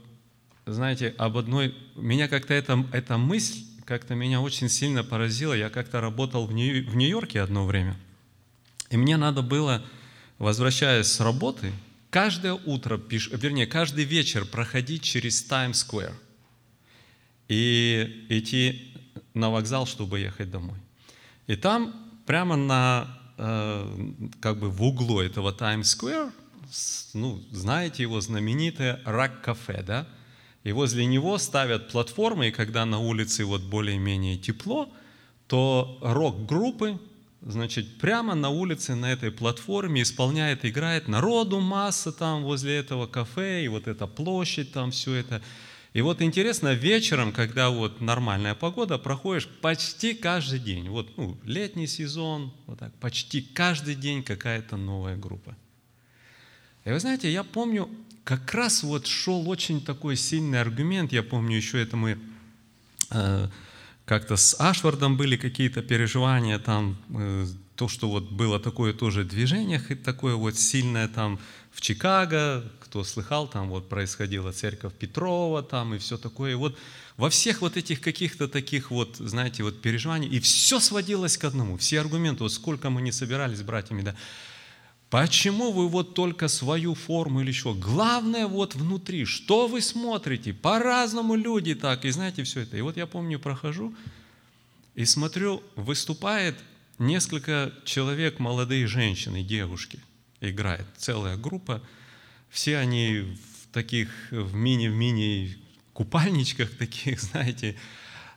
знаете, об одной, меня как-то эта, эта мысль как-то меня очень сильно поразила. Я как-то работал в Нью-Йорке одно время, и мне надо было возвращаясь с работы, каждое утро, вернее, каждый вечер проходить через Таймс-сквер и идти на вокзал, чтобы ехать домой. И там прямо на, э, как бы в углу этого Таймс-сквер, ну, знаете его знаменитое рак-кафе, да? И возле него ставят платформы, и когда на улице вот более-менее тепло, то рок-группы значит, прямо на улице, на этой платформе исполняет, играет, народу масса там возле этого кафе, и вот эта площадь там, все это. И вот интересно, вечером, когда вот нормальная погода, проходишь почти каждый день, вот ну, летний сезон, вот так, почти каждый день какая-то новая группа. И вы знаете, я помню, как раз вот шел очень такой сильный аргумент, я помню еще это мы э, как-то с Ашвардом были какие-то переживания, там, э, то, что вот было такое тоже движение, такое вот сильное там в Чикаго, кто слыхал, там вот происходила церковь Петрова там и все такое. И вот во всех вот этих каких-то таких вот, знаете, вот переживаний, и все сводилось к одному, все аргументы, вот сколько мы не собирались с братьями, да, Почему вы вот только свою форму или еще? Главное вот внутри, что вы смотрите? По-разному люди так, и знаете все это. И вот я помню, прохожу и смотрю, выступает несколько человек, молодые женщины, девушки, играет целая группа. Все они в таких, в мини-в-мини купальничках таких, знаете,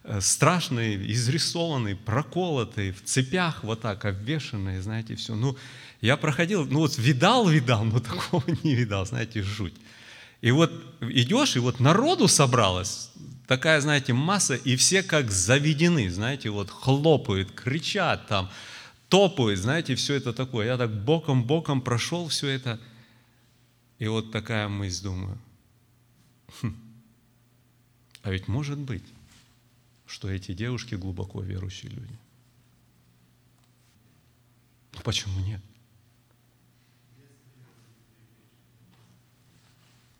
э, страшные, изрисованные, проколотые, в цепях вот так обвешенные, знаете, все. Ну, я проходил, ну вот видал, видал, но такого не видал, знаете, жуть. И вот идешь, и вот народу собралось, такая, знаете, масса, и все как заведены, знаете, вот хлопают, кричат там, топают, знаете, все это такое. Я так боком-боком прошел все это, и вот такая мысль думаю, хм, а ведь может быть, что эти девушки глубоко верующие люди. Ну почему нет?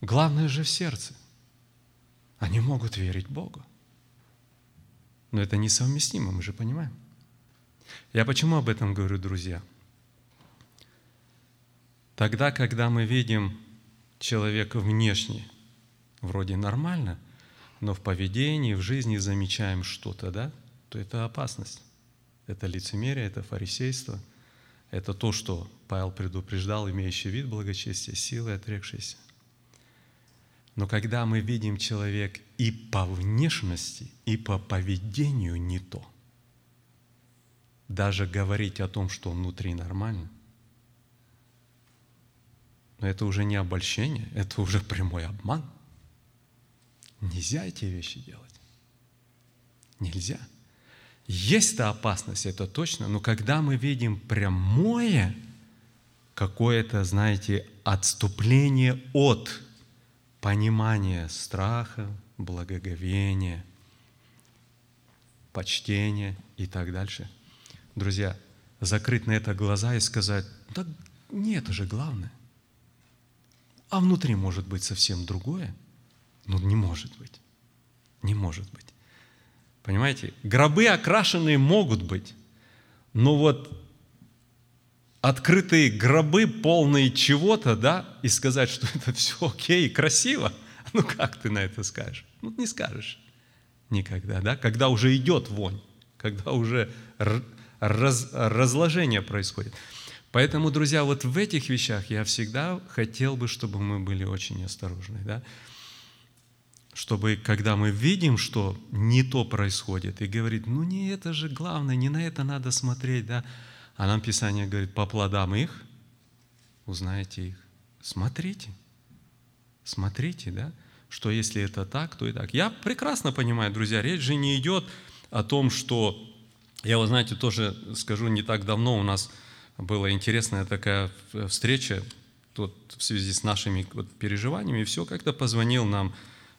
Главное же в сердце. Они могут верить Богу. Но это несовместимо, мы же понимаем. Я почему об этом говорю, друзья? Тогда, когда мы видим человека внешне, вроде нормально, но в поведении, в жизни замечаем что-то, да, то это опасность. Это лицемерие, это фарисейство. Это то, что Павел предупреждал, имеющий вид благочестия, силы отрекшиеся. Но когда мы видим человек и по внешности, и по поведению не то, даже говорить о том, что внутри нормально, но это уже не обольщение, это уже прямой обман. Нельзя эти вещи делать. Нельзя. Есть-то опасность, это точно, но когда мы видим прямое какое-то, знаете, отступление от понимания страха, благоговения, почтения и так дальше. Друзья, закрыть на это глаза и сказать, да не это же главное. А внутри может быть совсем другое. Ну, не может быть. Не может быть. Понимаете? Гробы окрашенные могут быть, но вот открытые гробы, полные чего-то, да, и сказать, что это все окей, красиво, ну как ты на это скажешь? Ну не скажешь никогда, да, когда уже идет вонь, когда уже раз, разложение происходит. Поэтому, друзья, вот в этих вещах я всегда хотел бы, чтобы мы были очень осторожны, да, чтобы когда мы видим, что не то происходит, и говорит, ну не это же главное, не на это надо смотреть, да, а нам Писание говорит, по плодам их узнаете их. Смотрите, смотрите, да, что если это так, то и так. Я прекрасно понимаю, друзья, речь же не идет о том, что, я, вы знаете, тоже скажу, не так давно у нас была интересная такая встреча, тут в связи с нашими вот переживаниями, все как-то позвонил нам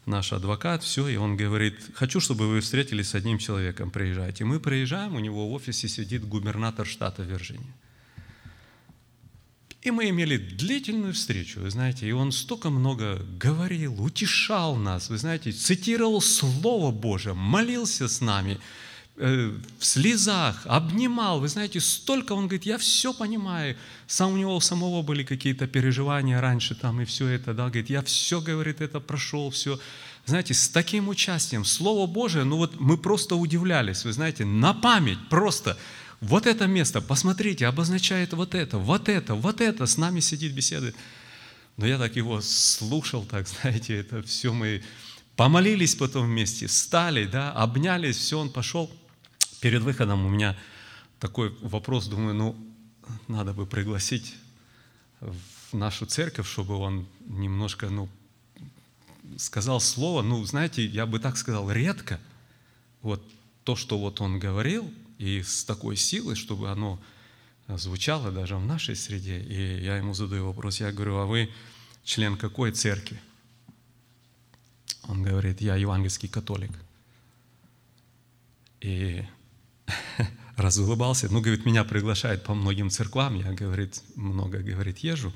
наш адвокат, все, и он говорит, хочу, чтобы вы встретились с одним человеком, приезжайте. Мы приезжаем, у него в офисе сидит губернатор штата Вирджиния. И мы имели длительную встречу, вы знаете, и он столько много говорил, утешал нас, вы знаете, цитировал Слово Божие, молился с нами, в слезах, обнимал. Вы знаете, столько, он говорит, я все понимаю. Сам у него самого были какие-то переживания раньше там и все это, да, говорит, я все, говорит, это прошел, все. Знаете, с таким участием, Слово Божие, ну вот мы просто удивлялись, вы знаете, на память просто. Вот это место, посмотрите, обозначает вот это, вот это, вот это, с нами сидит, беседует. Но я так его слушал, так, знаете, это все мы помолились потом вместе, встали, да, обнялись, все, он пошел – перед выходом у меня такой вопрос, думаю, ну, надо бы пригласить в нашу церковь, чтобы он немножко, ну, сказал слово, ну, знаете, я бы так сказал, редко, вот то, что вот он говорил, и с такой силой, чтобы оно звучало даже в нашей среде. И я ему задаю вопрос, я говорю, а вы член какой церкви? Он говорит, я евангельский католик. И разулыбался. Ну, говорит, меня приглашают по многим церквам, я, говорит, много, говорит, езжу.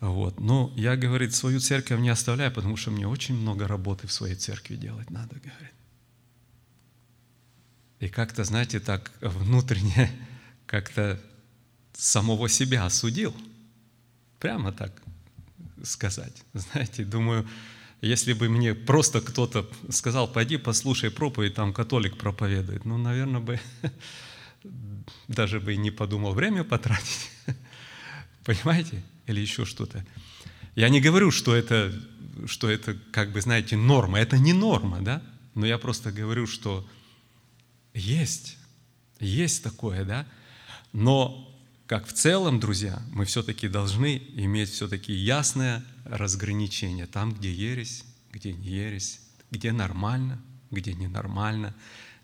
Вот. Но я, говорит, свою церковь не оставляю, потому что мне очень много работы в своей церкви делать надо, говорит. И как-то, знаете, так внутренне как-то самого себя осудил. Прямо так сказать. Знаете, думаю, если бы мне просто кто-то сказал, пойди послушай проповедь, там католик проповедует, ну, наверное, бы даже бы и не подумал время потратить. Понимаете? Или еще что-то. Я не говорю, что это, что это, как бы, знаете, норма. Это не норма, да? Но я просто говорю, что есть, есть такое, да? Но как в целом, друзья, мы все-таки должны иметь все-таки ясное разграничение. Там, где ересь, где не ересь, где нормально, где ненормально,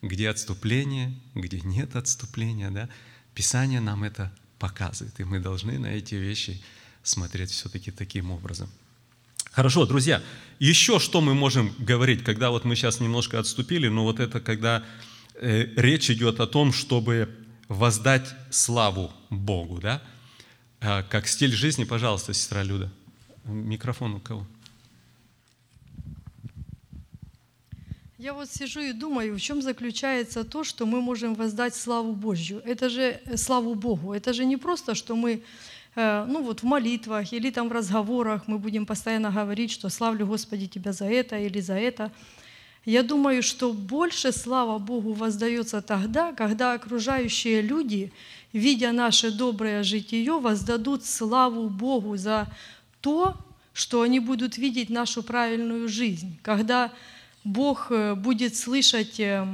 где отступление, где нет отступления. Да? Писание нам это показывает, и мы должны на эти вещи смотреть все-таки таким образом. Хорошо, друзья, еще что мы можем говорить, когда вот мы сейчас немножко отступили, но вот это когда э, речь идет о том, чтобы воздать славу Богу, да? А, как стиль жизни, пожалуйста, сестра Люда. Микрофон у кого? Я вот сижу и думаю, в чем заключается то, что мы можем воздать славу Божью. Это же э, славу Богу. Это же не просто, что мы э, ну вот в молитвах или там в разговорах мы будем постоянно говорить, что славлю Господи Тебя за это или за это. Я думаю, что больше слава Богу воздается тогда, когда окружающие люди, видя наше доброе житие, воздадут славу Богу за то, что они будут видеть нашу правильную жизнь. Когда Бог э, будет слышать э,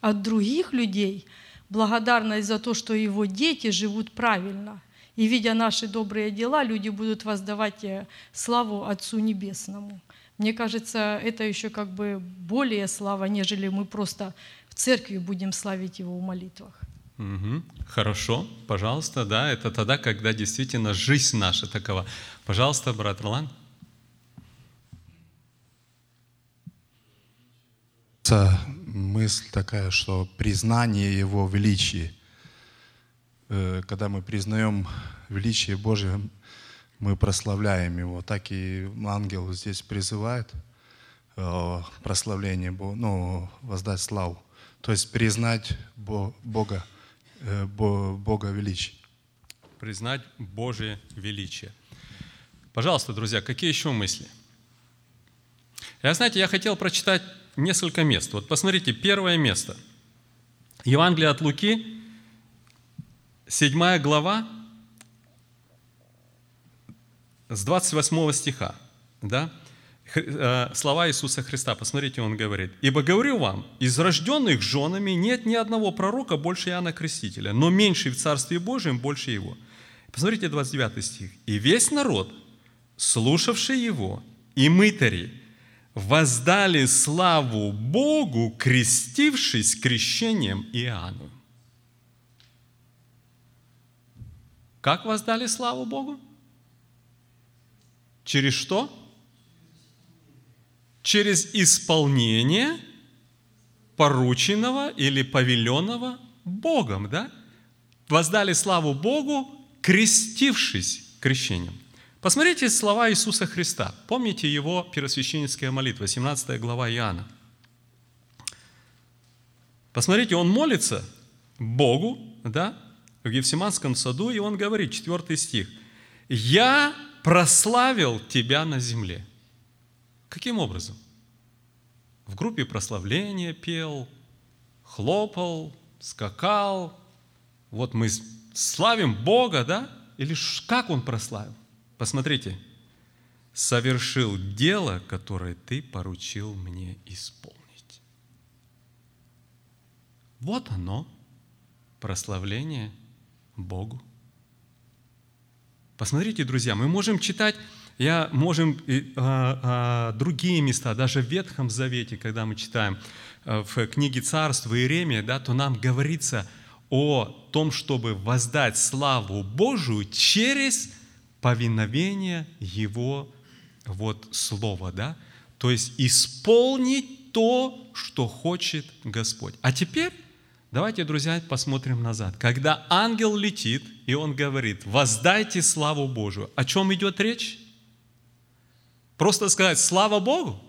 от других людей благодарность за то, что его дети живут правильно. И видя наши добрые дела, люди будут воздавать э, славу Отцу Небесному. Мне кажется, это еще как бы более слава, нежели мы просто в церкви будем славить Его в молитвах. Угу. Хорошо, пожалуйста, да, это тогда, когда действительно жизнь наша такова. Пожалуйста, брат Ролан. Мысль такая, что признание Его величия, э, когда мы признаем величие Божие, мы прославляем Его. Так и ангел здесь призывает э, прославление, ну, воздать славу. То есть признать Бога, э, Бога величие. Признать Божие величие. Пожалуйста, друзья, какие еще мысли? Я, знаете, я хотел прочитать несколько мест. Вот посмотрите, первое место. Евангелие от Луки, 7 глава, с 28 стиха, да, э, слова Иисуса Христа. Посмотрите, Он говорит. «Ибо говорю вам, из рожденных женами нет ни одного пророка больше Иоанна Крестителя, но меньший в Царстве Божьем больше его». Посмотрите 29 стих. «И весь народ, слушавший его, и мытари, воздали славу Богу, крестившись крещением Иоанну». Как воздали славу Богу? Через что? Через исполнение порученного или повеленного Богом, да? Воздали славу Богу, крестившись крещением. Посмотрите слова Иисуса Христа. Помните его первосвященническая молитва, 17 глава Иоанна. Посмотрите, он молится Богу, да, в Евсиманском саду, и он говорит, 4 стих, «Я прославил тебя на земле. Каким образом? В группе прославления пел, хлопал, скакал. Вот мы славим Бога, да? Или как он прославил? Посмотрите. Совершил дело, которое ты поручил мне исполнить. Вот оно, прославление Богу. Посмотрите, друзья, мы можем читать, я можем а, а, другие места, даже в Ветхом Завете, когда мы читаем а, в книге Царства Иеремия, да, то нам говорится о том, чтобы воздать славу Божию через повиновение Его вот слова, да, то есть исполнить то, что хочет Господь. А теперь Давайте, друзья, посмотрим назад. Когда ангел летит, и он говорит, воздайте славу Божию. О чем идет речь? Просто сказать «Слава Богу»?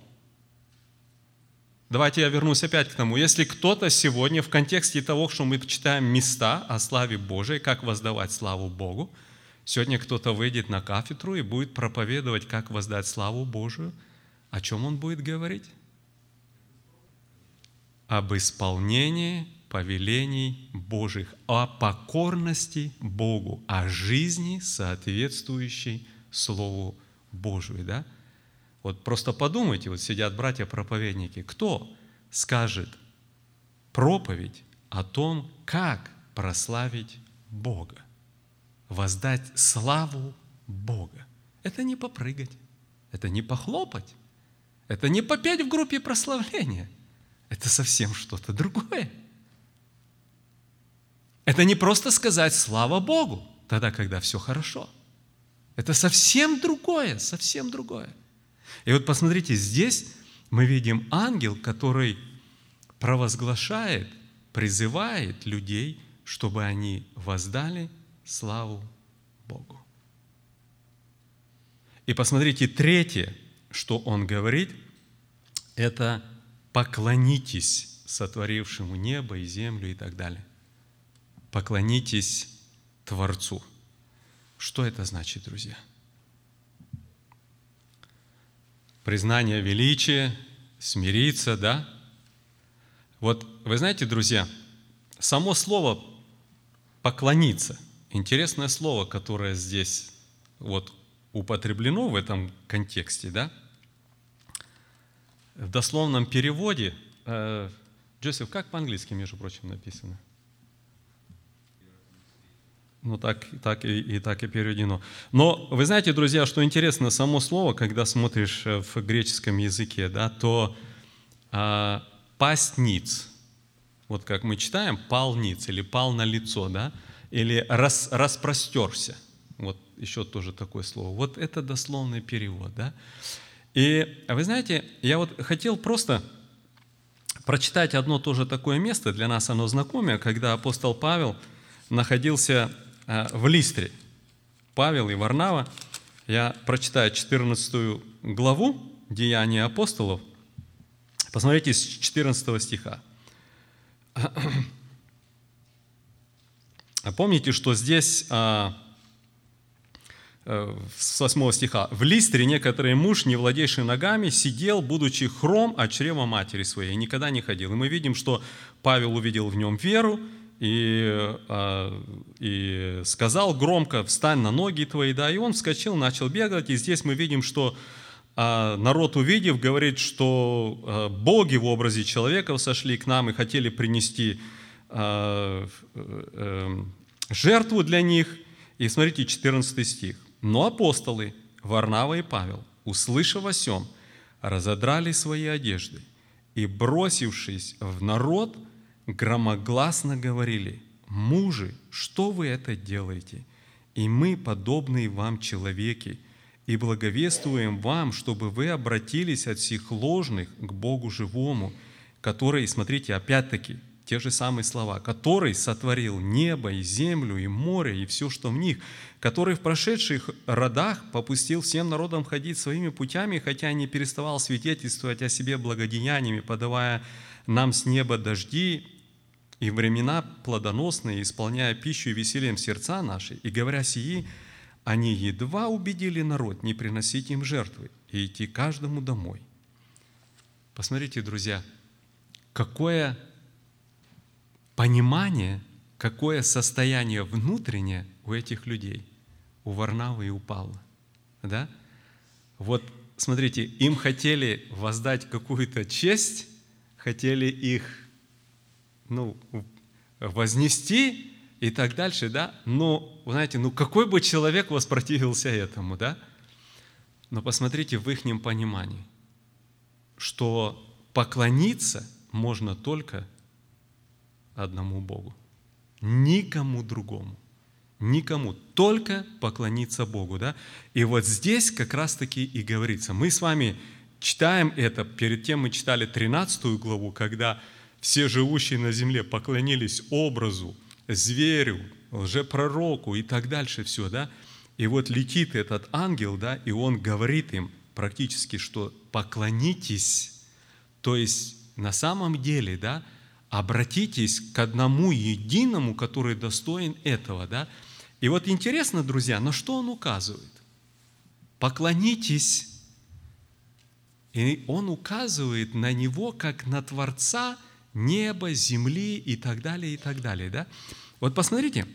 Давайте я вернусь опять к тому. Если кто-то сегодня в контексте того, что мы читаем места о славе Божией, как воздавать славу Богу, сегодня кто-то выйдет на кафедру и будет проповедовать, как воздать славу Божию, о чем он будет говорить? Об исполнении повелений Божьих, о покорности Богу, о жизни, соответствующей Слову Божию. Да? Вот просто подумайте, вот сидят братья-проповедники, кто скажет проповедь о том, как прославить Бога, воздать славу Бога. Это не попрыгать, это не похлопать, это не попеть в группе прославления, это совсем что-то другое – это не просто сказать «слава Богу», тогда, когда все хорошо. Это совсем другое, совсем другое. И вот посмотрите, здесь мы видим ангел, который провозглашает, призывает людей, чтобы они воздали славу Богу. И посмотрите, третье, что он говорит, это поклонитесь сотворившему небо и землю и так далее поклонитесь Творцу. Что это значит, друзья? Признание величия, смириться, да? Вот вы знаете, друзья, само слово «поклониться» – интересное слово, которое здесь вот употреблено в этом контексте, да? В дословном переводе, э, Джозеф, как по-английски, между прочим, написано? Ну, так, так и, и так и переведено. Но вы знаете, друзья, что интересно, само слово, когда смотришь э, в греческом языке, да, то а, пасть вот как мы читаем, пал или пал на лицо, да, или рас, распростерся, вот еще тоже такое слово. Вот это дословный перевод, да. И вы знаете, я вот хотел просто прочитать одно тоже такое место, для нас оно знакомое, когда апостол Павел находился Э, в Листре. Павел и Варнава. Я прочитаю 14 главу Деяния апостолов. Посмотрите с 14 стиха. Помните, что здесь а, э, с 8 стиха. «В Листре некоторый муж, не владейший ногами, сидел, будучи хром от чрева матери своей, никогда не ходил». И мы видим, что Павел увидел в нем веру, и, а, и сказал громко, встань на ноги твои, да, и он вскочил, начал бегать, и здесь мы видим, что а, народ, увидев, говорит, что а, боги в образе человека сошли к нам и хотели принести э, жертву для них. И смотрите, 14 стих. Но апостолы, Варнава и Павел, услышав о сем, разодрали свои одежды и, бросившись в народ, громогласно говорили, «Мужи, что вы это делаете? И мы, подобные вам человеки, и благовествуем вам, чтобы вы обратились от всех ложных к Богу живому, который, смотрите, опять-таки, те же самые слова, который сотворил небо и землю и море и все, что в них, который в прошедших родах попустил всем народам ходить своими путями, хотя не переставал свидетельствовать о себе благодеяниями, подавая нам с неба дожди и времена плодоносные, исполняя пищу и весельем сердца наши, и говоря сии, они едва убедили народ не приносить им жертвы и идти каждому домой. Посмотрите, друзья, какое понимание, какое состояние внутреннее у этих людей, у Варнавы и у Павла. Да? Вот смотрите, им хотели воздать какую-то честь, хотели их ну, вознести и так дальше, да? Но, знаете, ну какой бы человек воспротивился этому, да? Но посмотрите в их понимании, что поклониться можно только одному Богу, никому другому, никому, только поклониться Богу, да? И вот здесь как раз-таки и говорится. Мы с вами читаем это, перед тем мы читали 13 главу, когда все живущие на земле поклонились образу, зверю, лжепророку и так дальше все, да? И вот летит этот ангел, да, и он говорит им практически, что поклонитесь, то есть на самом деле, да, обратитесь к одному единому, который достоин этого, да. И вот интересно, друзья, на что он указывает? Поклонитесь. И он указывает на него как на Творца – неба, земли и так далее, и так далее. Да? Вот посмотрите,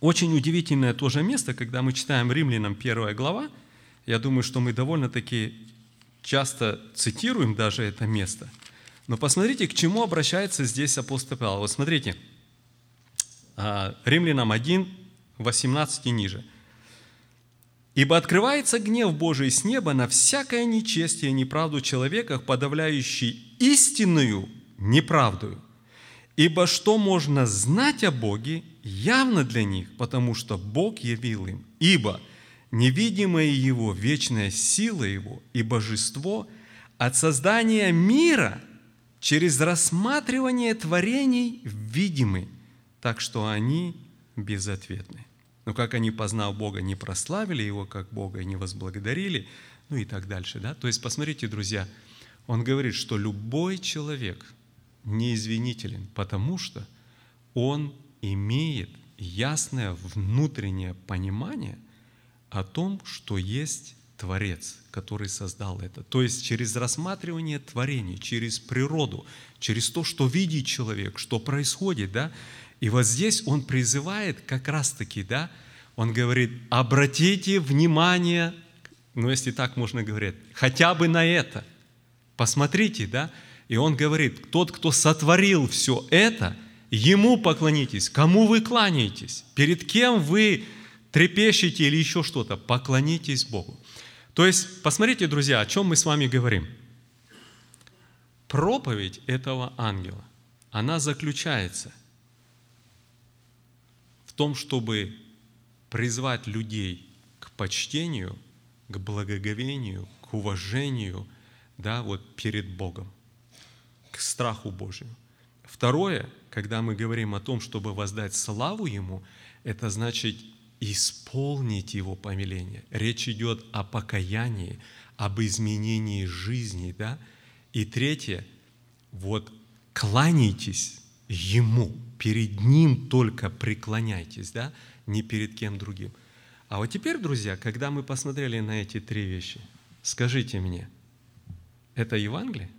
очень удивительное тоже место, когда мы читаем Римлянам 1 глава, я думаю, что мы довольно-таки часто цитируем даже это место. Но посмотрите, к чему обращается здесь апостол Павел. Вот смотрите, а, Римлянам 1, 18 и ниже. «Ибо открывается гнев Божий с неба на всякое нечестие и неправду человека, подавляющий истинную неправдою. Ибо что можно знать о Боге, явно для них, потому что Бог явил им. Ибо невидимая Его вечная сила Его и божество от создания мира через рассматривание творений видимы, так что они безответны. Но как они, познав Бога, не прославили Его как Бога и не возблагодарили, ну и так дальше. Да? То есть, посмотрите, друзья, он говорит, что любой человек – неизвинителен, потому что он имеет ясное внутреннее понимание о том, что есть Творец, который создал это. То есть через рассматривание творений, через природу, через то, что видит человек, что происходит, да, и вот здесь он призывает как раз-таки, да, он говорит, обратите внимание, ну если так можно говорить, хотя бы на это. Посмотрите, да, и он говорит, тот, кто сотворил все это, ему поклонитесь. Кому вы кланяетесь? Перед кем вы трепещете или еще что-то? Поклонитесь Богу. То есть, посмотрите, друзья, о чем мы с вами говорим. Проповедь этого ангела, она заключается в том, чтобы призвать людей к почтению, к благоговению, к уважению, да, вот перед Богом страху Божию. Второе, когда мы говорим о том, чтобы воздать славу Ему, это значит исполнить Его помиление. Речь идет о покаянии, об изменении жизни. Да? И третье, вот кланяйтесь Ему, перед Ним только преклоняйтесь, да? не перед кем другим. А вот теперь, друзья, когда мы посмотрели на эти три вещи, скажите мне, это Евангелие?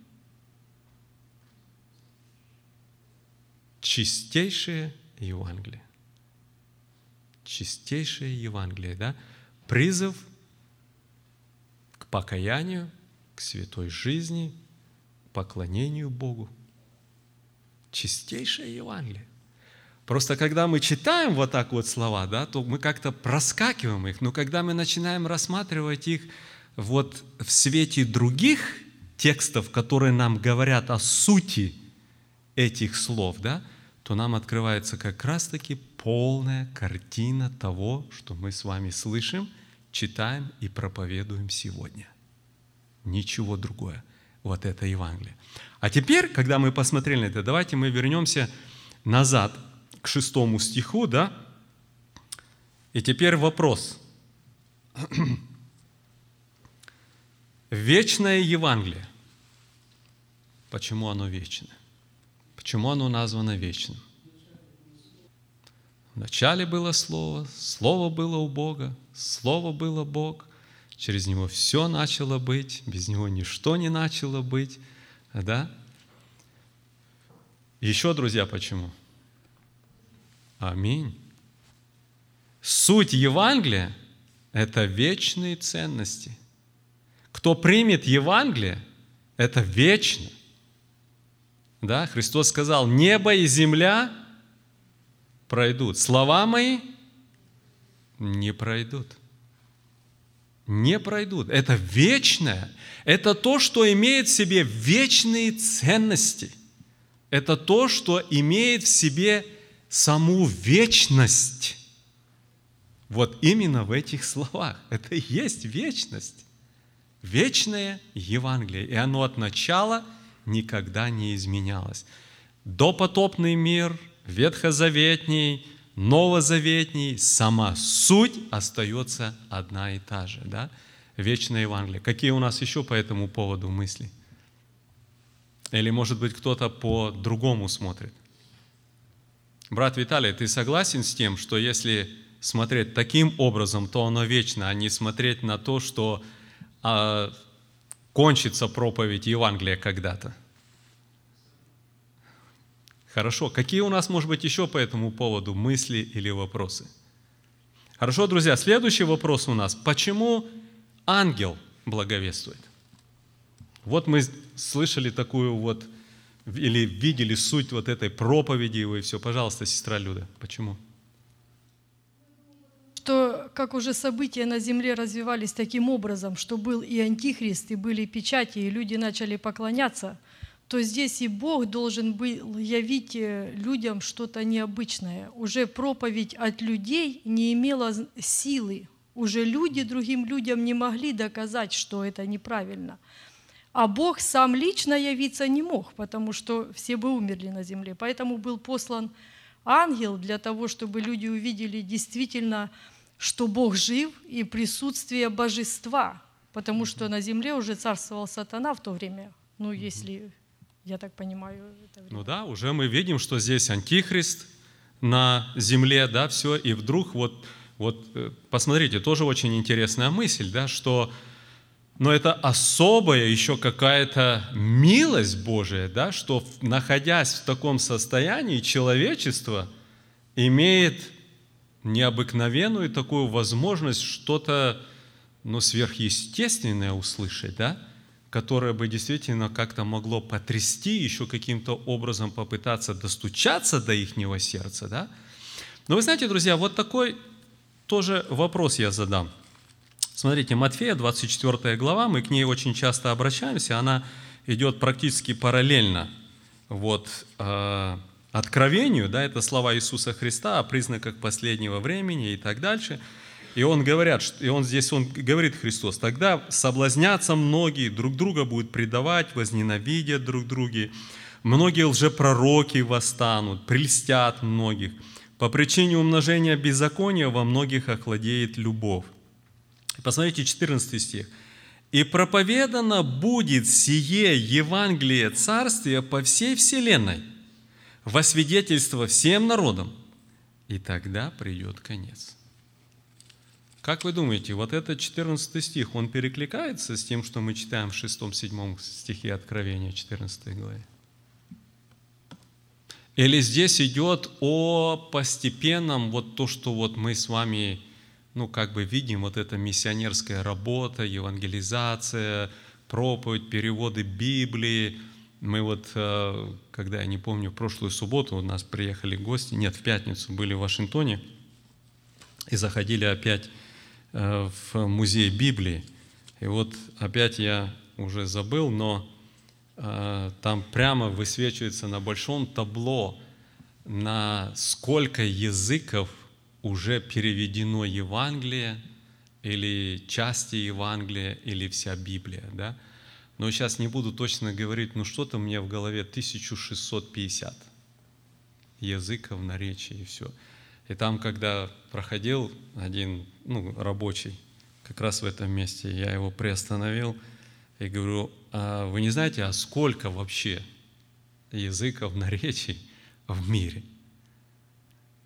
Чистейшее Евангелие. Чистейшее Евангелие, да? Призыв к покаянию, к святой жизни, поклонению Богу. Чистейшее Евангелие. Просто когда мы читаем вот так вот слова, да, то мы как-то проскакиваем их, но когда мы начинаем рассматривать их вот в свете других текстов, которые нам говорят о сути этих слов, да, то нам открывается как раз-таки полная картина того, что мы с вами слышим, читаем и проповедуем сегодня. Ничего другое. Вот это Евангелие. А теперь, когда мы посмотрели на это, давайте мы вернемся назад к шестому стиху, да? И теперь вопрос. Вечное Евангелие. Почему оно вечное? Почему оно названо вечным? Вначале было Слово, Слово было у Бога, Слово было Бог, через Него все начало быть, без Него ничто не начало быть. Да? Еще, друзья, почему? Аминь. Суть Евангелия – это вечные ценности. Кто примет Евангелие, это вечно. Да? Христос сказал, небо и земля пройдут. Слова мои не пройдут. Не пройдут. Это вечное. Это то, что имеет в себе вечные ценности. Это то, что имеет в себе саму вечность. Вот именно в этих словах. Это и есть вечность. Вечное Евангелие. И оно от начала – никогда не изменялось. Допотопный мир, ветхозаветний, новозаветний, сама суть остается одна и та же. Да? Вечное Евангелие. Какие у нас еще по этому поводу мысли? Или, может быть, кто-то по-другому смотрит? Брат Виталий, ты согласен с тем, что если смотреть таким образом, то оно вечно, а не смотреть на то, что а, кончится проповедь Евангелия когда-то. Хорошо. Какие у нас, может быть, еще по этому поводу мысли или вопросы? Хорошо, друзья, следующий вопрос у нас. Почему ангел благовествует? Вот мы слышали такую вот, или видели суть вот этой проповеди и все. Пожалуйста, сестра Люда, почему? Что как уже события на земле развивались таким образом, что был и антихрист, и были печати, и люди начали поклоняться, то здесь и Бог должен был явить э, людям что-то необычное. Уже проповедь от людей не имела силы. Уже люди другим людям не могли доказать, что это неправильно. А Бог сам лично явиться не мог, потому что все бы умерли на земле. Поэтому был послан ангел для того, чтобы люди увидели действительно что Бог жив и присутствие божества, потому что на земле уже царствовал сатана в то время, ну, если я так понимаю. Это время. Ну да, уже мы видим, что здесь антихрист на земле, да, все, и вдруг вот, вот э, посмотрите, тоже очень интересная мысль, да, что но это особая еще какая-то милость Божия, да, что находясь в таком состоянии, человечество имеет необыкновенную такую возможность что-то ну, сверхъестественное услышать, да, которое бы действительно как-то могло потрясти, еще каким-то образом попытаться достучаться до ихнего сердца. Да? Но вы знаете, друзья, вот такой тоже вопрос я задам – Смотрите, Матфея, 24 глава, мы к ней очень часто обращаемся, она идет практически параллельно вот, э, откровению, да, это слова Иисуса Христа о признаках последнего времени и так дальше. И он, говорят, и он здесь он говорит Христос, тогда соблазнятся многие, друг друга будут предавать, возненавидят друг друга, многие лжепророки восстанут, прельстят многих. По причине умножения беззакония во многих охладеет любовь. Посмотрите 14 стих. «И проповедано будет сие Евангелие Царствия по всей вселенной, во свидетельство всем народам, и тогда придет конец». Как вы думаете, вот этот 14 стих, он перекликается с тем, что мы читаем в 6-7 стихе Откровения 14 главе? Или здесь идет о постепенном, вот то, что вот мы с вами ну, как бы видим вот эта миссионерская работа, евангелизация, проповедь, переводы Библии. Мы вот, э, когда, я не помню, прошлую субботу у нас приехали гости, нет, в пятницу были в Вашингтоне, и заходили опять э, в музей Библии. И вот опять я уже забыл, но э, там прямо высвечивается на большом табло, на сколько языков уже переведено Евангелие или части Евангелия или вся Библия, да? Но сейчас не буду точно говорить, ну что-то мне в голове 1650 языков, наречий и все. И там, когда проходил один ну, рабочий, как раз в этом месте, я его приостановил и говорю, а вы не знаете, а сколько вообще языков, наречий в мире –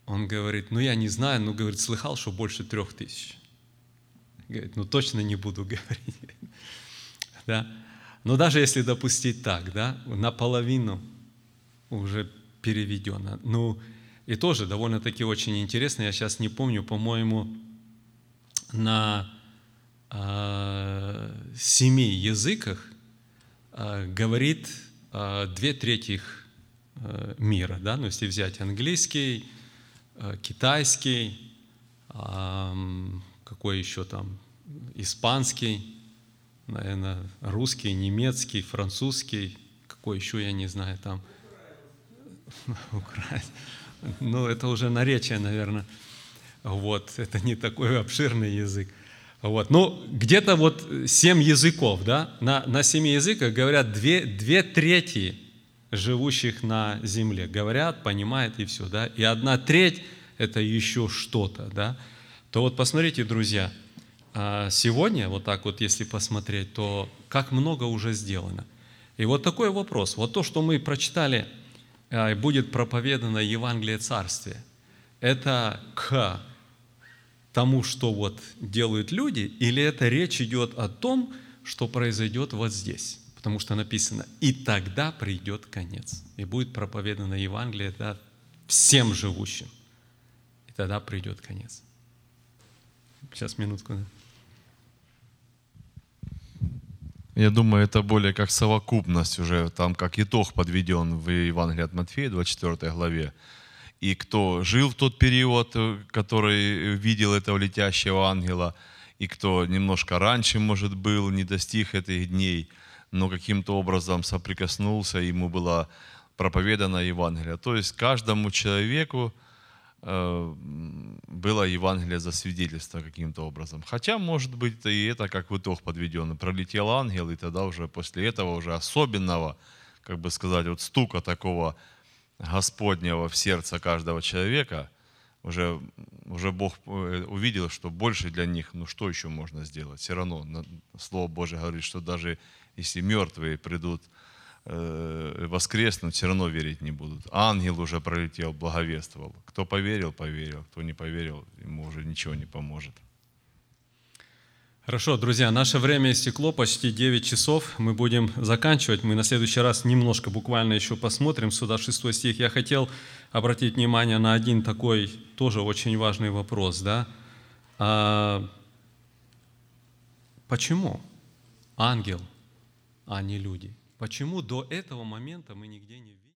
он говорит, ну я не знаю, но говорит, слыхал, что больше трех тысяч. Говорит, ну точно не буду говорить. да? Но даже если допустить так, да, наполовину уже переведено. Ну, и тоже довольно-таки очень интересно, я сейчас не помню, по-моему, на э, семи языках э, говорит э, две трети э, мира, да, ну, если взять английский, Э, китайский, какой еще там, испанский, наверное, русский, немецкий, французский, какой еще, я не знаю, там, Ну, это уже наречие, наверное. Вот, это не такой обширный язык. Вот. Ну, где-то вот семь языков, да? На, на семи языках говорят две, две трети живущих на земле. Говорят, понимают и все, да. И одна треть – это еще что-то, да. То вот посмотрите, друзья, а, сегодня, вот так вот, если посмотреть, то как много уже сделано. И вот такой вопрос. Вот то, что мы прочитали, а, будет проповедано Евангелие Царствия, это к тому, что вот делают люди, или это речь идет о том, что произойдет вот здесь? потому что написано, и тогда придет конец, и будет проповедано Евангелие да, всем живущим, и тогда придет конец. Сейчас минутку. Да. Я думаю, это более как совокупность уже, там как итог подведен в Евангелии от Матфея, 24 главе. И кто жил в тот период, который видел этого летящего ангела, и кто немножко раньше, может, был, не достиг этих дней – но каким-то образом соприкоснулся, ему было проповедано Евангелие. То есть каждому человеку э, было Евангелие за свидетельство каким-то образом. Хотя, может быть, и это как в итог подведено. Пролетел ангел, и тогда уже после этого уже особенного, как бы сказать, вот стука такого Господнего в сердце каждого человека, уже, уже Бог э, увидел, что больше для них, ну что еще можно сделать? Все равно Слово Божие говорит, что даже если мертвые придут э, воскреснуть, все равно верить не будут. Ангел уже пролетел, благовествовал. Кто поверил, поверил. Кто не поверил, ему уже ничего не поможет. Хорошо, друзья, наше время истекло, почти 9 часов. Мы будем заканчивать. Мы на следующий раз немножко буквально еще посмотрим сюда, 6 стих. Я хотел обратить внимание на один такой тоже очень важный вопрос. Да? А, почему ангел, а не люди? Почему до этого момента мы нигде не?